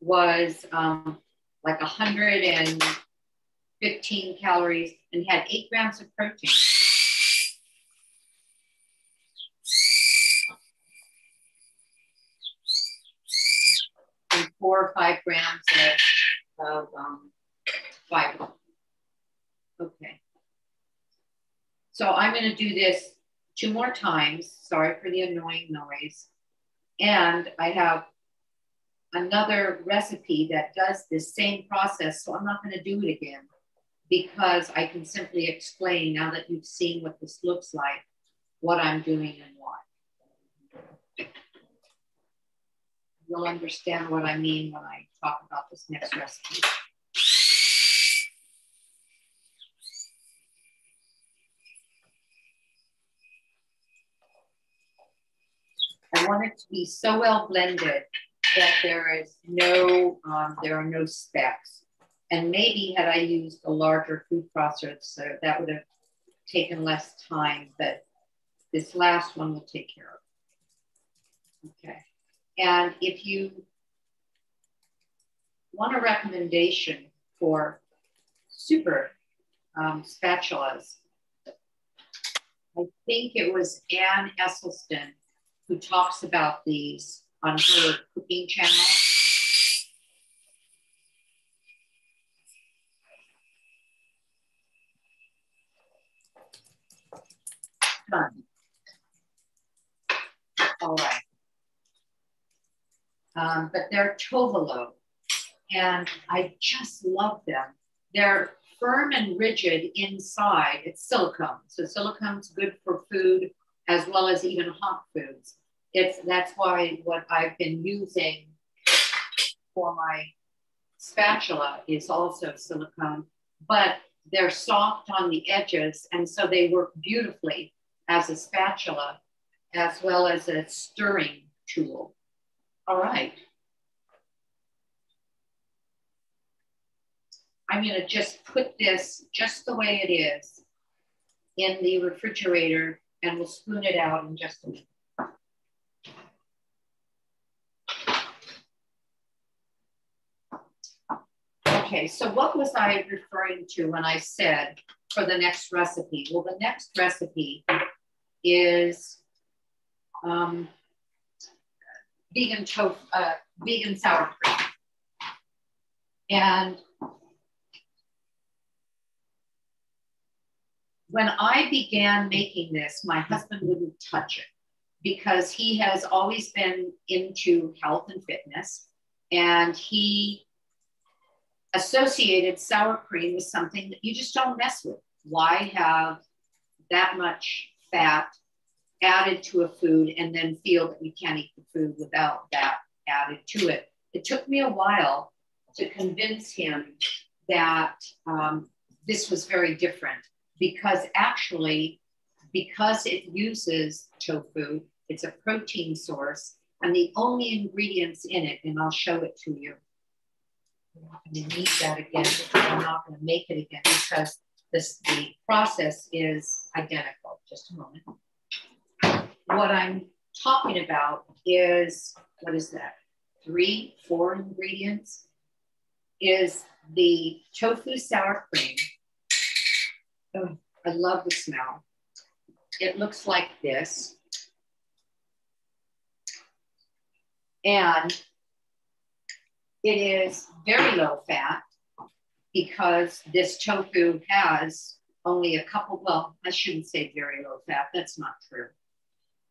was um, like 115 calories and had eight grams of protein. Four or five grams of, of um, fiber. Okay. So I'm going to do this two more times. Sorry for the annoying noise. And I have another recipe that does this same process. So I'm not going to do it again because I can simply explain now that you've seen what this looks like, what I'm doing and why. You'll understand what I mean when I talk about this next recipe. I want it to be so well blended that there is no, um, there are no specks. And maybe had I used a larger food processor, that would have taken less time, but this last one will take care of. Okay. And if you want a recommendation for super um, spatulas, I think it was Anne Esselstyn who talks about these on her cooking channel. Done. All right um, but they're Tovolo. And I just love them. They're firm and rigid inside. It's silicone. So silicone's good for food as well as even hot foods. It's that's why what I've been using for my spatula is also silicone, but they're soft on the edges and so they work beautifully as a spatula as well as a stirring tool. All right. I'm to just put this just the way it is in the refrigerator and we'll spoon it out in just a minute. Okay, so what was I referring to when I said for the next recipe? Well, the next recipe is um, vegan tofu, uh, vegan sour cream. And when I began making this, my husband wouldn't touch it because he has always been into health and fitness. And he associated sour cream with something that you just don't mess with. Why have that much fat added to a food and then feel that you can't eat the food without that added to it? It took me a while to convince him that um, this was very different because actually, because it uses tofu, it's a protein source, and the only ingredients in it, and I'll show it to you. I'm not going to need that again I'm not going to make it again because this, the process is identical. Just a moment. What I'm talking about is, what is that? Three, four ingredients is the tofu sour cream. Oh, I love the smell. It looks like this. And it is very low fat because this tofu has only a couple, well, I shouldn't say very low fat, that's not true.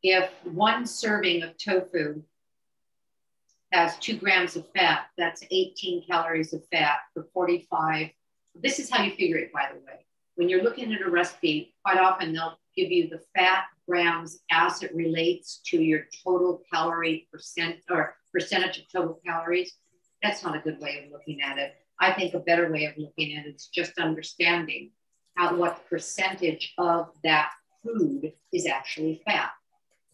If one serving of tofu has two grams of fat, that's 18 calories of fat for 45. This is how you figure it, by the way. When you're looking at a recipe, quite often they'll give you the fat grams as it relates to your total calorie percent or percentage of total calories. That's not a good way of looking at it. I think a better way of looking at it is just understanding how what percentage of that food is actually fat.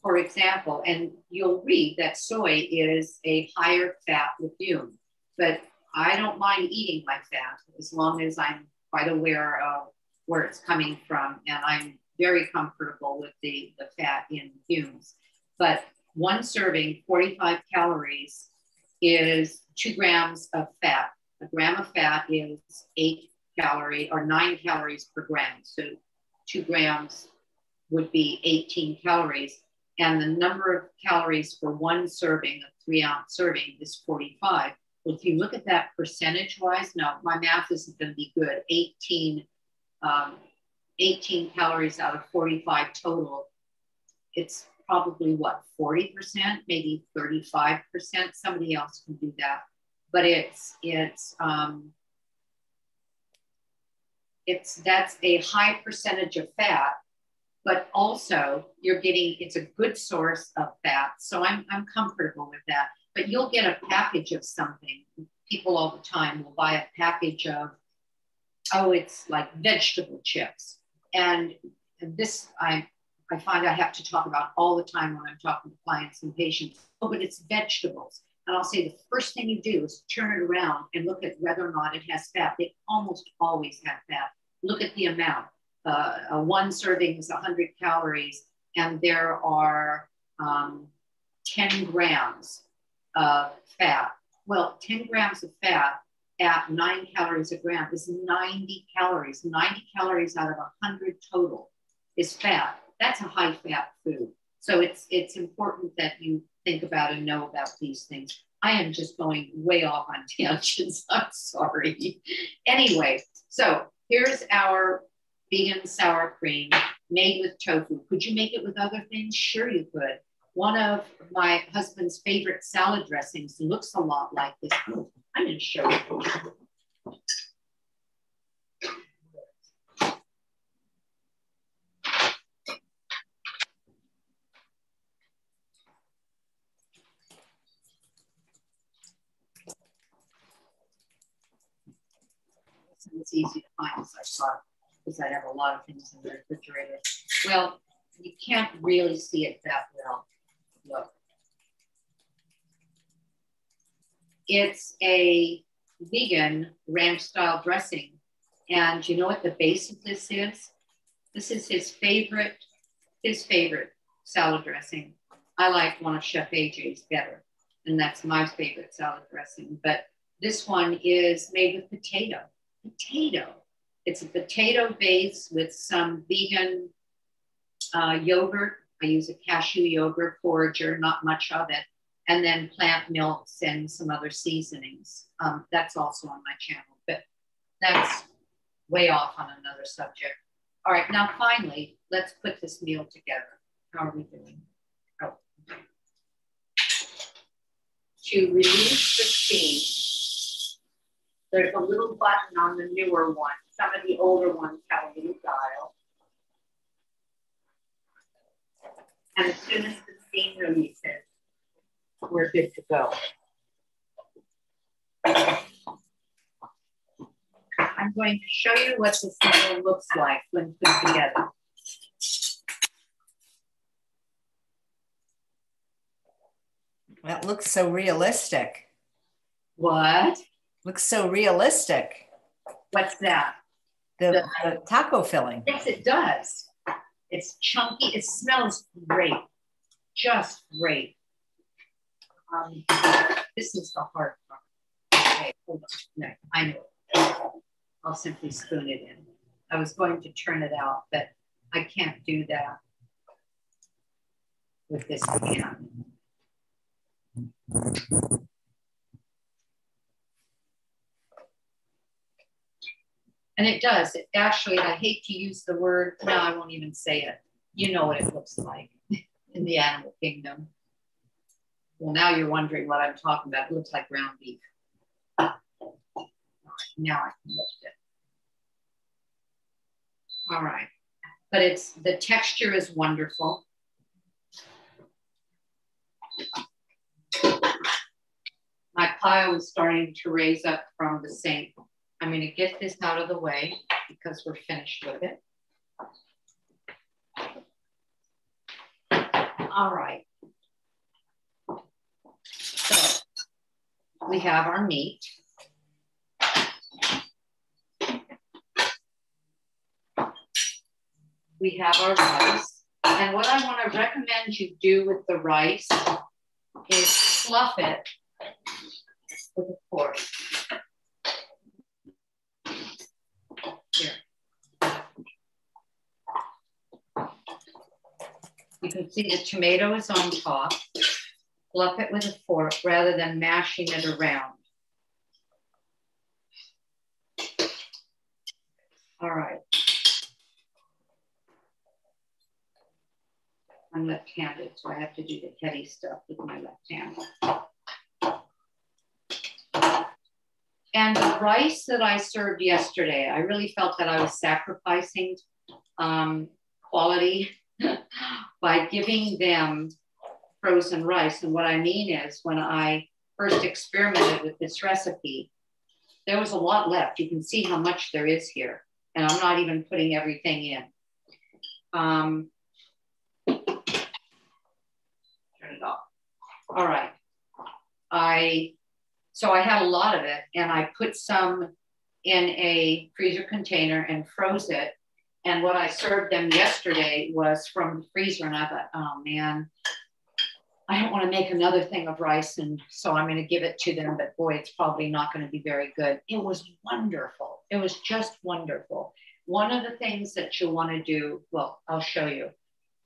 For example, and you'll read that soy is a higher fat legume, but I don't mind eating my fat as long as I'm quite aware of where it's coming from and I'm very comfortable with the, the fat in legumes. But one serving, 45 calories, is two grams of fat. A gram of fat is eight calorie or nine calories per gram. So two grams would be 18 calories. And the number of calories for one serving, a three ounce serving, is 45. Well, if you look at that percentage wise, no, my math isn't going to be good. 18, um, 18 calories out of 45 total. It's probably what, 40%, maybe 35%. Somebody else can do that. But it's, it's, um, it's, that's a high percentage of fat, but also you're getting, it's a good source of fat. So I'm, I'm comfortable with that. But you'll get a package of something. People all the time will buy a package of, oh, it's like vegetable chips. And this, I I find I have to talk about all the time when I'm talking to clients and patients. Oh, but it's vegetables. And I'll say the first thing you do is turn it around and look at whether or not it has fat. They almost always have fat. Look at the amount. Uh, one serving is 100 calories, and there are um, 10 grams of fat. Well, 10 grams of fat at nine calories a gram is 90 calories. 90 calories out of 100 total is fat that's a high fat food. So it's it's important that you think about and know about these things. I am just going way off on tangents. I'm sorry. anyway, so here's our vegan sour cream made with tofu. Could you make it with other things? Sure, you could. One of my husband's favorite salad dressings looks a lot like this. I'm going to show you. it's easy to find as I thought because I have a lot of things in the refrigerator. Well, you can't really see it that well. Look. It's a vegan ranch style dressing. And you know what the base of this is? This is his favorite, his favorite salad dressing. I like one of Chef AJ's better, and that's my favorite salad dressing. But this one is made with potato potato. It's a potato base with some vegan uh, yogurt I use a cashew yogurt forager, not much of it, and then plant milks and some other seasonings. Um, that's also on my channel, but that's way off on another subject. All right, now finally, let's put this meal together. How are we doing? Oh. To release the steam, there's a little button on the newer one. Some of the older ones have a little dial. And as soon as the steam releases, we're good to go. I'm going to show you what this meal looks like when put together. That looks so realistic. What? Looks so realistic. What's that? The, the, the taco filling. Yes, it does. It's chunky. It smells great. Just great. Um, this is the hard part. Okay, hold on. No, I know. I'll simply spoon it in. I was going to turn it out, but I can't do that with this pan. And it does. It actually, I hate to use the word, no, I won't even say it. You know what it looks like in the animal kingdom. Well, now you're wondering what I'm talking about. It looks like ground beef. Now I can lift it. All right. But it's the texture is wonderful. My pile is starting to raise up from the sink. I'm going to get this out of the way because we're finished with it. All right. So we have our meat. We have our rice. And what I want to recommend you do with the rice is fluff it with a fork. You can see the tomato is on top. Fluff it with a fork rather than mashing it around. All right. I'm left-handed, so I have to do the heady stuff with my left hand. And the rice that I served yesterday, I really felt that I was sacrificing um, quality by giving them frozen rice. And what I mean is, when I first experimented with this recipe, there was a lot left. You can see how much there is here. And I'm not even putting everything in. Um, turn it off. All right. I so I had a lot of it and I put some in a freezer container and froze it and what I served them yesterday was from the freezer. And I thought, oh man, I don't want to make another thing of rice. And so I'm going to give it to them. But boy, it's probably not going to be very good. It was wonderful. It was just wonderful. One of the things that you'll want to do, well, I'll show you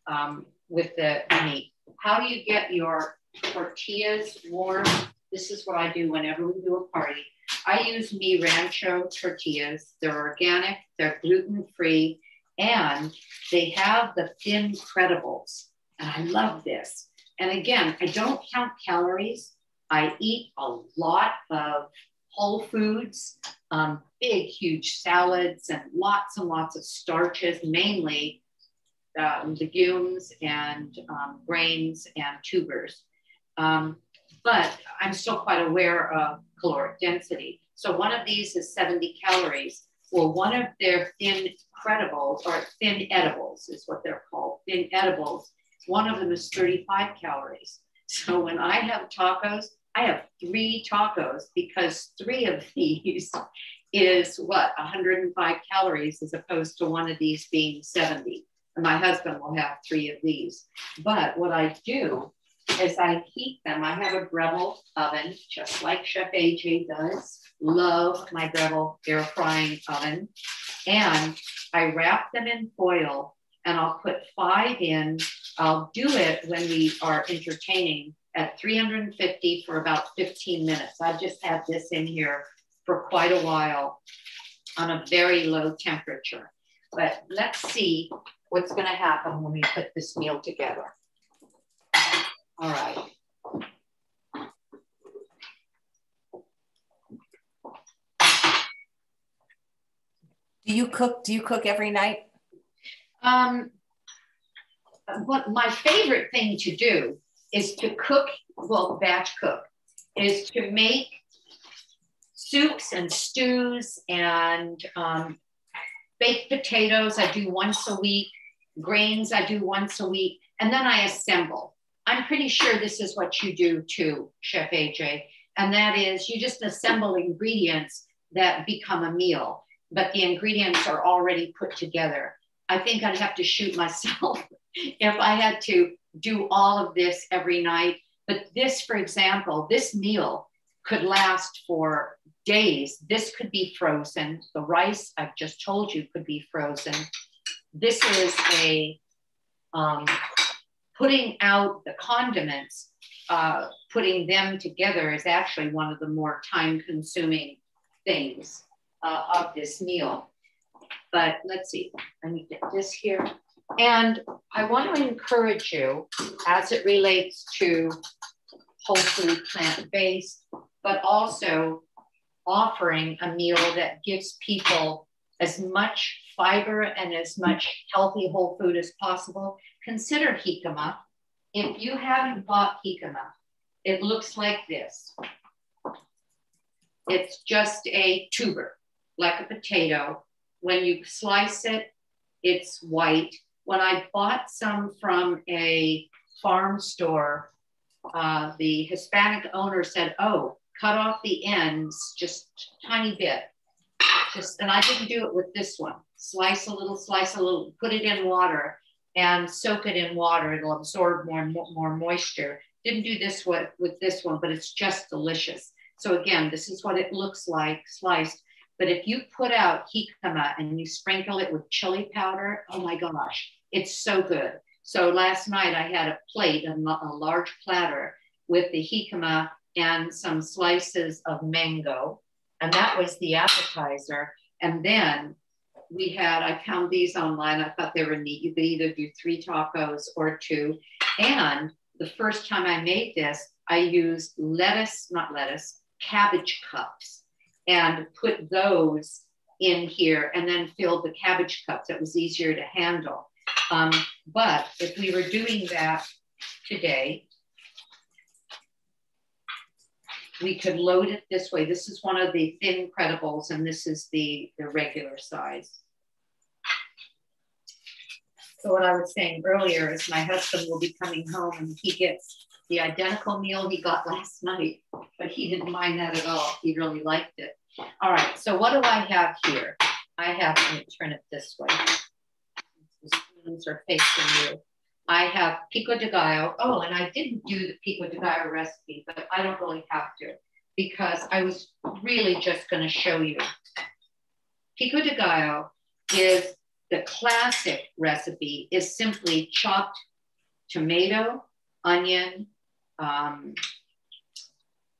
um, with the meat. How do you get your tortillas warm? This is what I do whenever we do a party. I use Mi Rancho tortillas. They're organic, they're gluten free, and they have the thin credibles. And I love this. And again, I don't count calories. I eat a lot of whole foods, um, big, huge salads, and lots and lots of starches, mainly uh, legumes and um, grains and tubers. Um, but I'm still quite aware of caloric density. So one of these is 70 calories. Well, one of their thin credibles or thin edibles is what they're called, thin edibles. One of them is 35 calories. So when I have tacos, I have three tacos because three of these is what 105 calories as opposed to one of these being 70. And my husband will have three of these. But what I do as I heat them, I have a Breville oven, just like Chef AJ does. Love my Breville air frying oven. And I wrap them in foil and I'll put five in I'll do it when we are entertaining at 350 for about 15 minutes. I've just had this in here for quite a while on a very low temperature. But let's see what's going to happen when we put this meal together. All right. Do you cook? Do you cook every night? Um, what my favorite thing to do is to cook, well, batch cook, is to make soups and stews and um, baked potatoes. I do once a week. Grains I do once a week, and then I assemble. I'm pretty sure this is what you do too, Chef AJ, and that is you just assemble ingredients that become a meal, but the ingredients are already put together. I think I'd have to shoot myself if I had to do all of this every night. But this, for example, this meal could last for days. This could be frozen. The rice, I've just told you, could be frozen. This is a um, putting out the condiments, uh, putting them together is actually one of the more time consuming things uh, of this meal. But let's see, let me get this here. And I want to encourage you as it relates to whole food plant based, but also offering a meal that gives people as much fiber and as much healthy whole food as possible. Consider jicama. If you haven't bought jicama, it looks like this. It's just a tuber, like a potato. When you slice it, it's white. When I bought some from a farm store, uh, the Hispanic owner said, Oh, cut off the ends just tiny bit. Just, and I didn't do it with this one. Slice a little, slice a little, put it in water and soak it in water. It'll absorb more, more moisture. Didn't do this with, with this one, but it's just delicious. So again, this is what it looks like sliced. But if you put out jicama and you sprinkle it with chili powder, oh my gosh, it's so good. So last night I had a plate, a, a large platter with the jicama and some slices of mango. And that was the appetizer. And then we had, I found these online. I thought they were neat. You could either do three tacos or two. And the first time I made this, I used lettuce, not lettuce, cabbage cups and put those in here and then filled the cabbage cups. It was easier to handle. Um, but if we were doing that today, we could load it this way. This is one of the thin credibles and this is the, the regular size. So what I was saying earlier is my husband will be coming home and he gets the identical meal he got last night, but he didn't mind that at all. He really liked it. All right, so what do I have here? I have, let me turn it this way. The spoons are facing you. I have pico de gallo. Oh, and I didn't do the pico de gallo recipe, but I don't really have to because I was really just going to show you. Pico de gallo is the classic recipe is simply chopped tomato, onion. Um,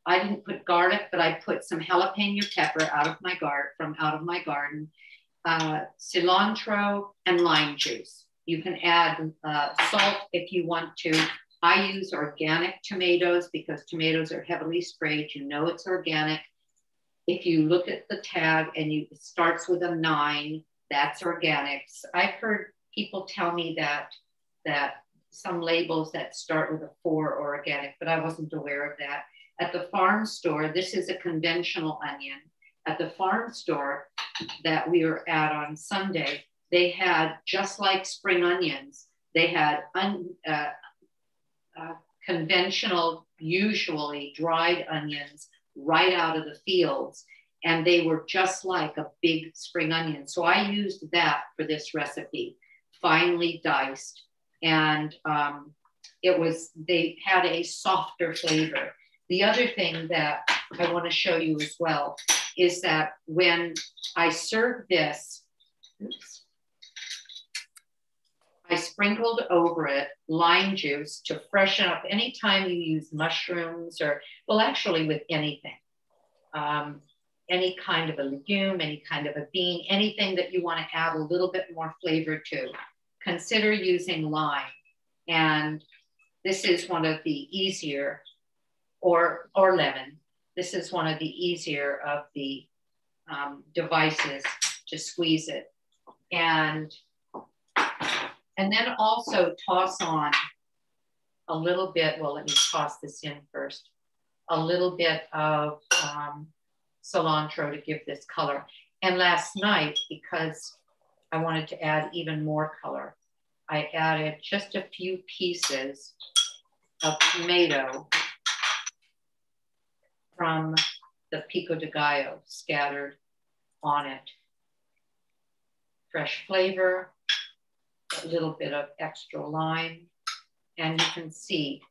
I didn't put garlic, but I put some jalapeno pepper out of my garden from out of my garden, uh, cilantro and lime juice. You can add uh, salt if you want to. I use organic tomatoes because tomatoes are heavily sprayed. You know it's organic. If you look at the tag and you, it starts with a nine, that's organics. I've heard people tell me that that some labels that start with a four are organic, but I wasn't aware of that. At the farm store, this is a conventional onion. At the farm store that we were at on Sunday, they had just like spring onions, they had un, uh, uh, conventional, usually dried onions right out of the fields. And they were just like a big spring onion. So I used that for this recipe, finely diced. And um, it was, they had a softer flavor. The other thing that I want to show you as well is that when I serve this, oops, I sprinkled over it lime juice to freshen up anytime you use mushrooms or, well, actually, with anything. Um, any kind of a legume, any kind of a bean, anything that you want to add a little bit more flavor to. Consider using lime. And this is one of the easier, or, or lemon. This is one of the easier of the um, devices to squeeze it. And, and then also toss on a little bit, well, let me toss this in first, a little bit of um, cilantro to give this color. And last night, because I wanted to add even more color, I added just a few pieces of tomato from the pico de gallo scattered on it. Fresh flavor, a little bit of extra lime, and you can see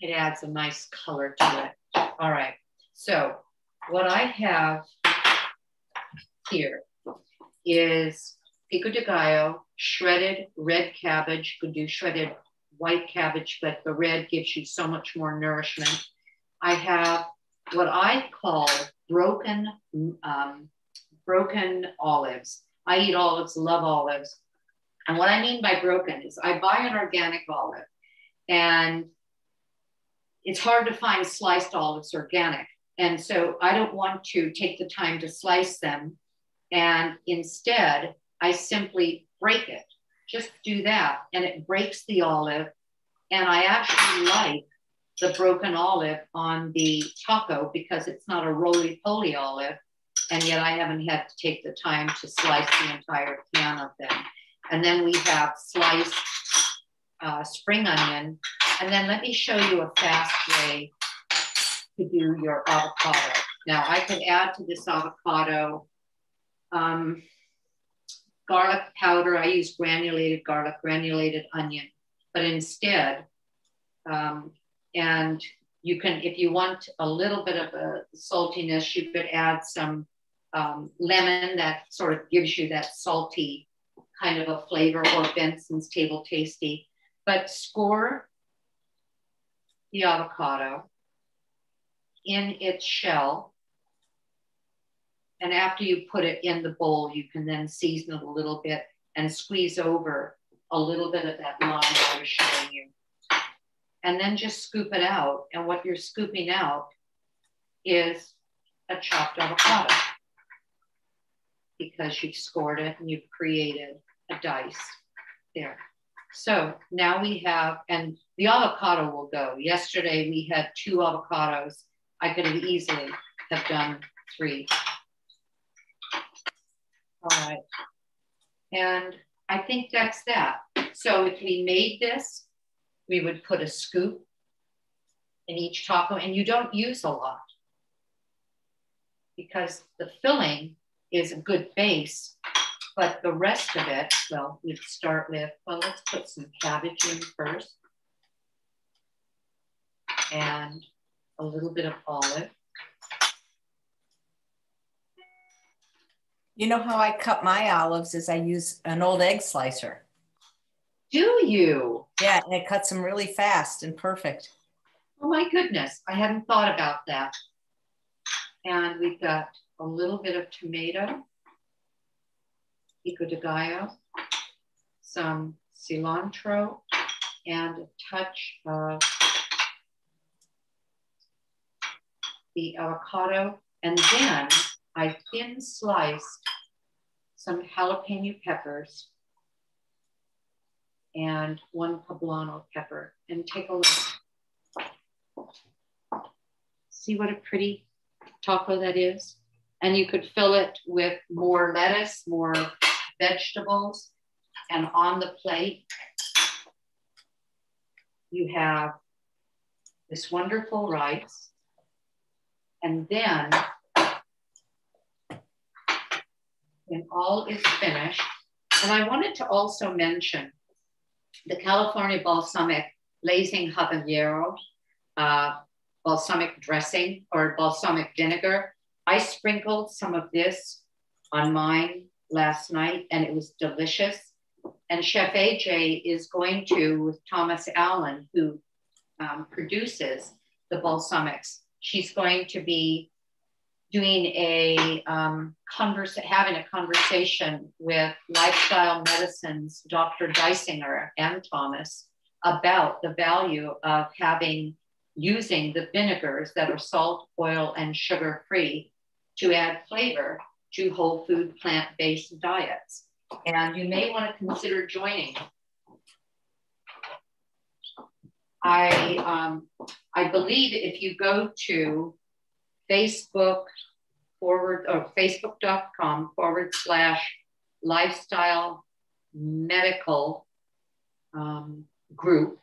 it adds a nice color to it. All right, so what I have here is pico de gallo, shredded red cabbage. You could do shredded white cabbage, but the red gives you so much more nourishment. I have what I call broken, um, broken olives. I eat olives, love olives. And what I mean by broken is I buy an organic olive and it's hard to find sliced olives organic. And so I don't want to take the time to slice them. And instead, I simply break it. Just do that. And it breaks the olive. And I actually like the broken olive on the taco because it's not a roly poly olive. And yet I haven't had to take the time to slice the entire can of them. And then we have sliced uh, spring onion. And then let me show you a fast way to do your avocado. Now I could add to this avocado um, garlic powder. I use granulated garlic, granulated onion, but instead, um, and you can, if you want a little bit of a saltiness, you could add some um, lemon that sort of gives you that salty kind of a flavor or Benson's Table Tasty. But score the avocado in its shell and after you put it in the bowl, you can then season it a little bit and squeeze over a little bit of that lime I was showing you. And then just scoop it out. And what you're scooping out is a chopped avocado because you've scored it and you've created a dice there. So now we have, and the avocado will go. Yesterday we had two avocados. I could have easily have done three. All right. And I think that's that. So if we made this, we would put a scoop in each taco, and you don't use a lot because the filling is a good base, but the rest of it, well, we'd start with, well, let's put some cabbage in first and a little bit of olive. You know how I cut my olives is I use an old egg slicer. Do you? Yeah, and it cuts them really fast and perfect. Oh my goodness, I hadn't thought about that. And we've got a little bit of tomato, pico de gallo, some cilantro, and a touch of the avocado. And then I thin sliced some jalapeno peppers and one poblano pepper and take a look. See what a pretty taco that is? And you could fill it with more lettuce, more vegetables, and on the plate, you have this wonderful rice. And then when all is finished. And I wanted to also mention the California balsamic glazing habanero, uh, balsamic dressing or balsamic vinegar. I sprinkled some of this on mine last night and it was delicious. and Chef AJ is going to, with Thomas Allen, who um, produces the balsamics, she's going to be doing a um, having a conversation with lifestyle medicines, Dr. Dysinger and Thomas, about the value of having using the vinegars that are salt, oil, and sugar free to add flavor to whole food plant based diets. And you may want to consider joining. I, um, I believe if you go to Facebook forward or facebook.com forward slash lifestyle medical um, group,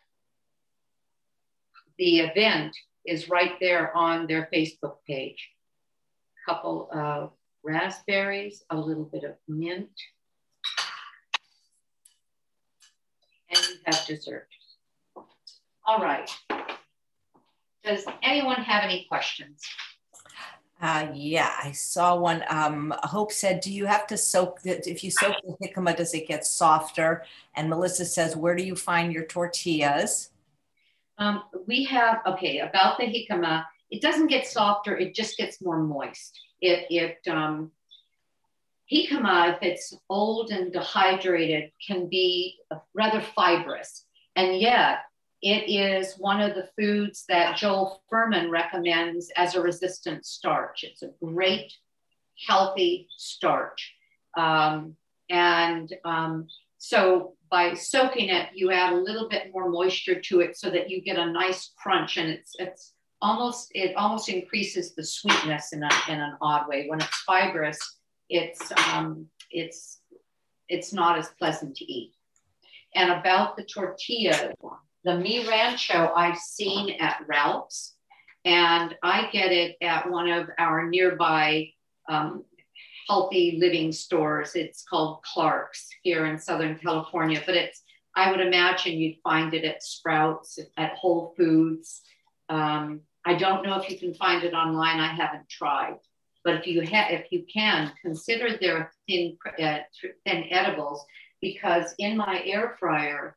the event is right there on their Facebook page. Couple of raspberries, a little bit of mint, and you have dessert. All right. Does anyone have any questions? Uh, yeah, I saw one. Um, Hope said, "Do you have to soak it? If you soak the jicama, does it get softer?" And Melissa says, "Where do you find your tortillas?" Um, we have okay about the jicama. It doesn't get softer; it just gets more moist. It it um, jicama, if it's old and dehydrated, can be rather fibrous, and yet it is one of the foods that Joel Fuhrman recommends as a resistant starch. It's a great, healthy starch. Um, and um, so by soaking it, you add a little bit more moisture to it so that you get a nice crunch and it's, it's almost, it almost increases the sweetness in, a, in an odd way. When it's fibrous, it's, um, it's, it's not as pleasant to eat. And about the tortilla, the Mi Rancho I've seen at Ralph's, and I get it at one of our nearby um, healthy living stores. It's called Clark's here in Southern California, but it's I would imagine you'd find it at Sprouts, at Whole Foods. Um, I don't know if you can find it online. I haven't tried, but if you if you can, consider their thin uh, thin edibles because in my air fryer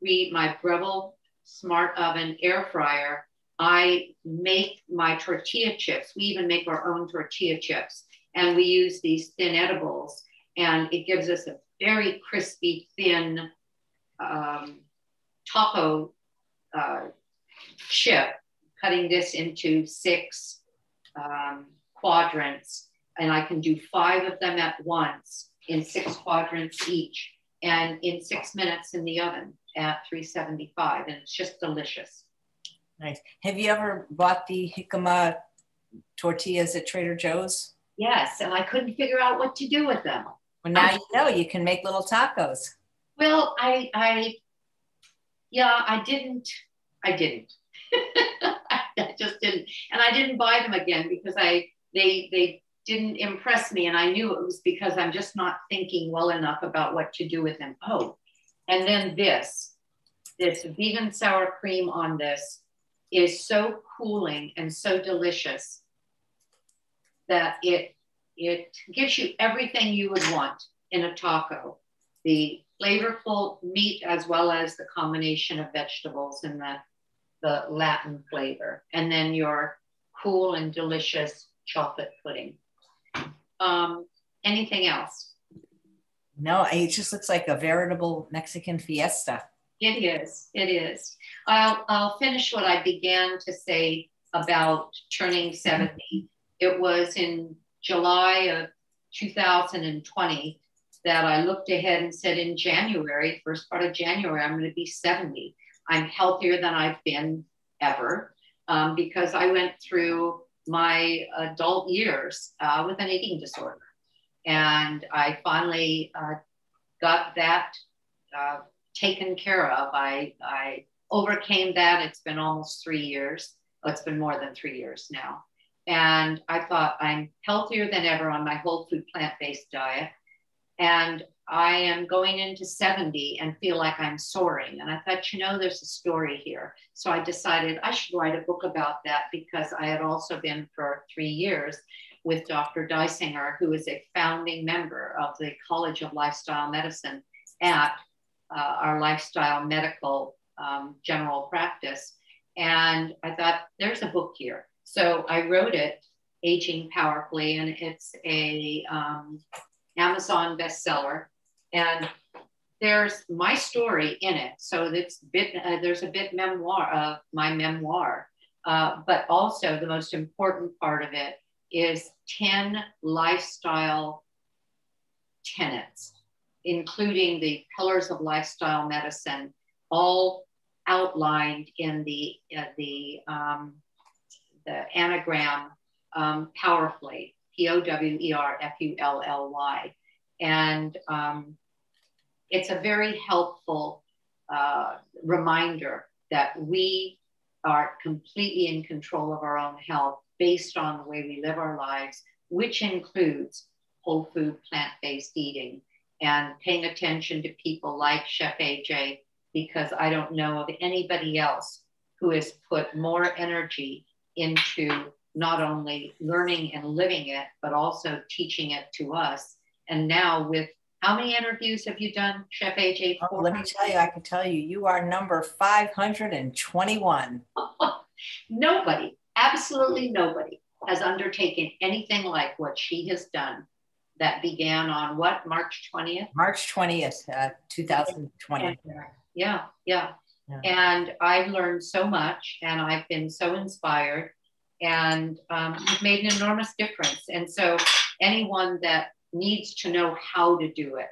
we my Breville smart oven air fryer, I make my tortilla chips. We even make our own tortilla chips, and we use these thin edibles, and it gives us a very crispy, thin um, taco uh, chip. Cutting this into six um, quadrants, and I can do five of them at once in six quadrants each, and in six minutes in the oven at 375 and it's just delicious. Nice. Have you ever bought the jicama tortillas at Trader Joe's? Yes, and I couldn't figure out what to do with them. Well, now I, you know you can make little tacos. Well, I, I, yeah, I didn't, I didn't. I just didn't, and I didn't buy them again because I, they, they didn't impress me, and I knew it was because I'm just not thinking well enough about what to do with them. Oh, and then this, this vegan sour cream on this is so cooling and so delicious that it it gives you everything you would want in a taco. The flavorful meat as well as the combination of vegetables and the, the Latin flavor. And then your cool and delicious chocolate pudding. Um, anything else? No, it just looks like a veritable Mexican fiesta. It is. It is. I'll, I'll finish what I began to say about turning 70. It was in July of 2020 that I looked ahead and said, in January, first part of January, I'm going to be 70. I'm healthier than I've been ever um, because I went through my adult years uh, with an eating disorder. And I finally uh, got that uh, taken care of. I, I overcame that. It's been almost three years. Oh, it's been more than three years now. And I thought I'm healthier than ever on my whole food plant based diet. And I am going into 70 and feel like I'm soaring. And I thought, you know, there's a story here. So I decided I should write a book about that because I had also been for three years with Dr. Dysinger, who is a founding member of the College of Lifestyle Medicine at uh, our lifestyle medical um, general practice. And I thought, there's a book here. So I wrote it, Aging Powerfully, and it's a um, Amazon bestseller. And there's my story in it. So it's bit, uh, there's a bit memoir of my memoir. Uh, but also the most important part of it is 10 lifestyle tenets, including the pillars of lifestyle medicine, all outlined in the, uh, the, um, the anagram um, powerfully, P O W E R F U L L Y. And um, it's a very helpful uh, reminder that we are completely in control of our own health based on the way we live our lives, which includes whole food, plant based eating and paying attention to people like Chef AJ, because I don't know of anybody else who has put more energy into not only learning and living it, but also teaching it to us. And now, with how many interviews have you done, Chef AJ? Oh, let me tell you, I can tell you, you are number 521. nobody, absolutely nobody, has undertaken anything like what she has done that began on what, March 20th? March 20th, uh, 2020. Yeah, yeah, yeah. And I've learned so much and I've been so inspired and um, you've made an enormous difference. And so anyone that needs to know how to do it,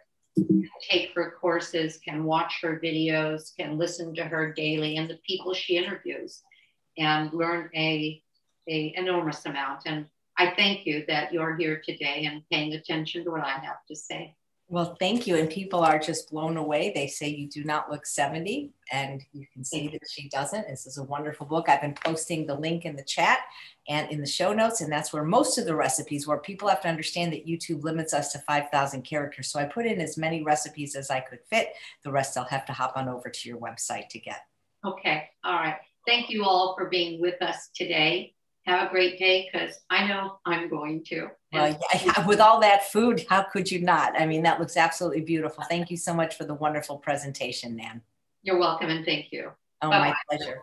take her courses, can watch her videos, can listen to her daily and the people she interviews and learn a, a enormous amount. And I thank you that you're here today and paying attention to what I have to say. Well, thank you. And people are just blown away. They say you do not look 70, and you can see that she doesn't. This is a wonderful book. I've been posting the link in the chat and in the show notes, and that's where most of the recipes, where people have to understand that YouTube limits us to 5,000 characters. So I put in as many recipes as I could fit. The rest I'll have to hop on over to your website to get. Okay. All right. Thank you all for being with us today have a great day because I know I'm going to. Well, yeah, with all that food, how could you not? I mean, that looks absolutely beautiful. Thank you so much for the wonderful presentation, Nan. You're welcome and thank you. Oh, Bye-bye. my pleasure.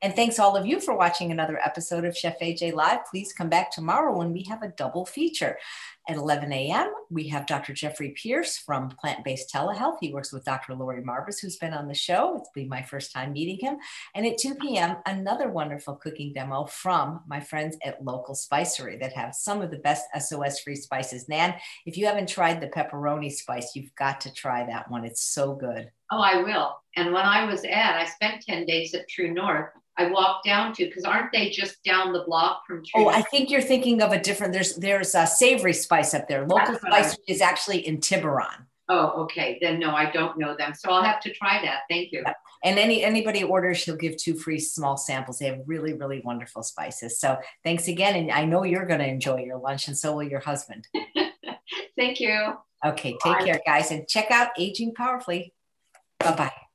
And thanks all of you for watching another episode of Chef AJ Live. Please come back tomorrow when we have a double feature. At 11 a.m., we have Dr. Jeffrey Pierce from Plant Based Telehealth. He works with Dr. Laurie Marbas, who's been on the show. It's been my first time meeting him. And at 2 p.m., another wonderful cooking demo from my friends at Local Spicery that have some of the best SOS free spices. Nan, if you haven't tried the pepperoni spice, you've got to try that one. It's so good. Oh, I will. And when I was at, I spent 10 days at True North. I walked down to because aren't they just down the block from True? Oh, North? Oh, North? I think you're thinking of a different. There's there's a savory spice up there. Local spice is actually in Tiburon. Oh, okay. Then no, I don't know them. So I'll have to try that. Thank you. Yeah. And any anybody orders, she'll give two free small samples. They have really, really wonderful spices. So thanks again. And I know you're going to enjoy your lunch, and so will your husband. Thank you. Okay, take Bye. care, guys, and check out Aging Powerfully. Bye bye.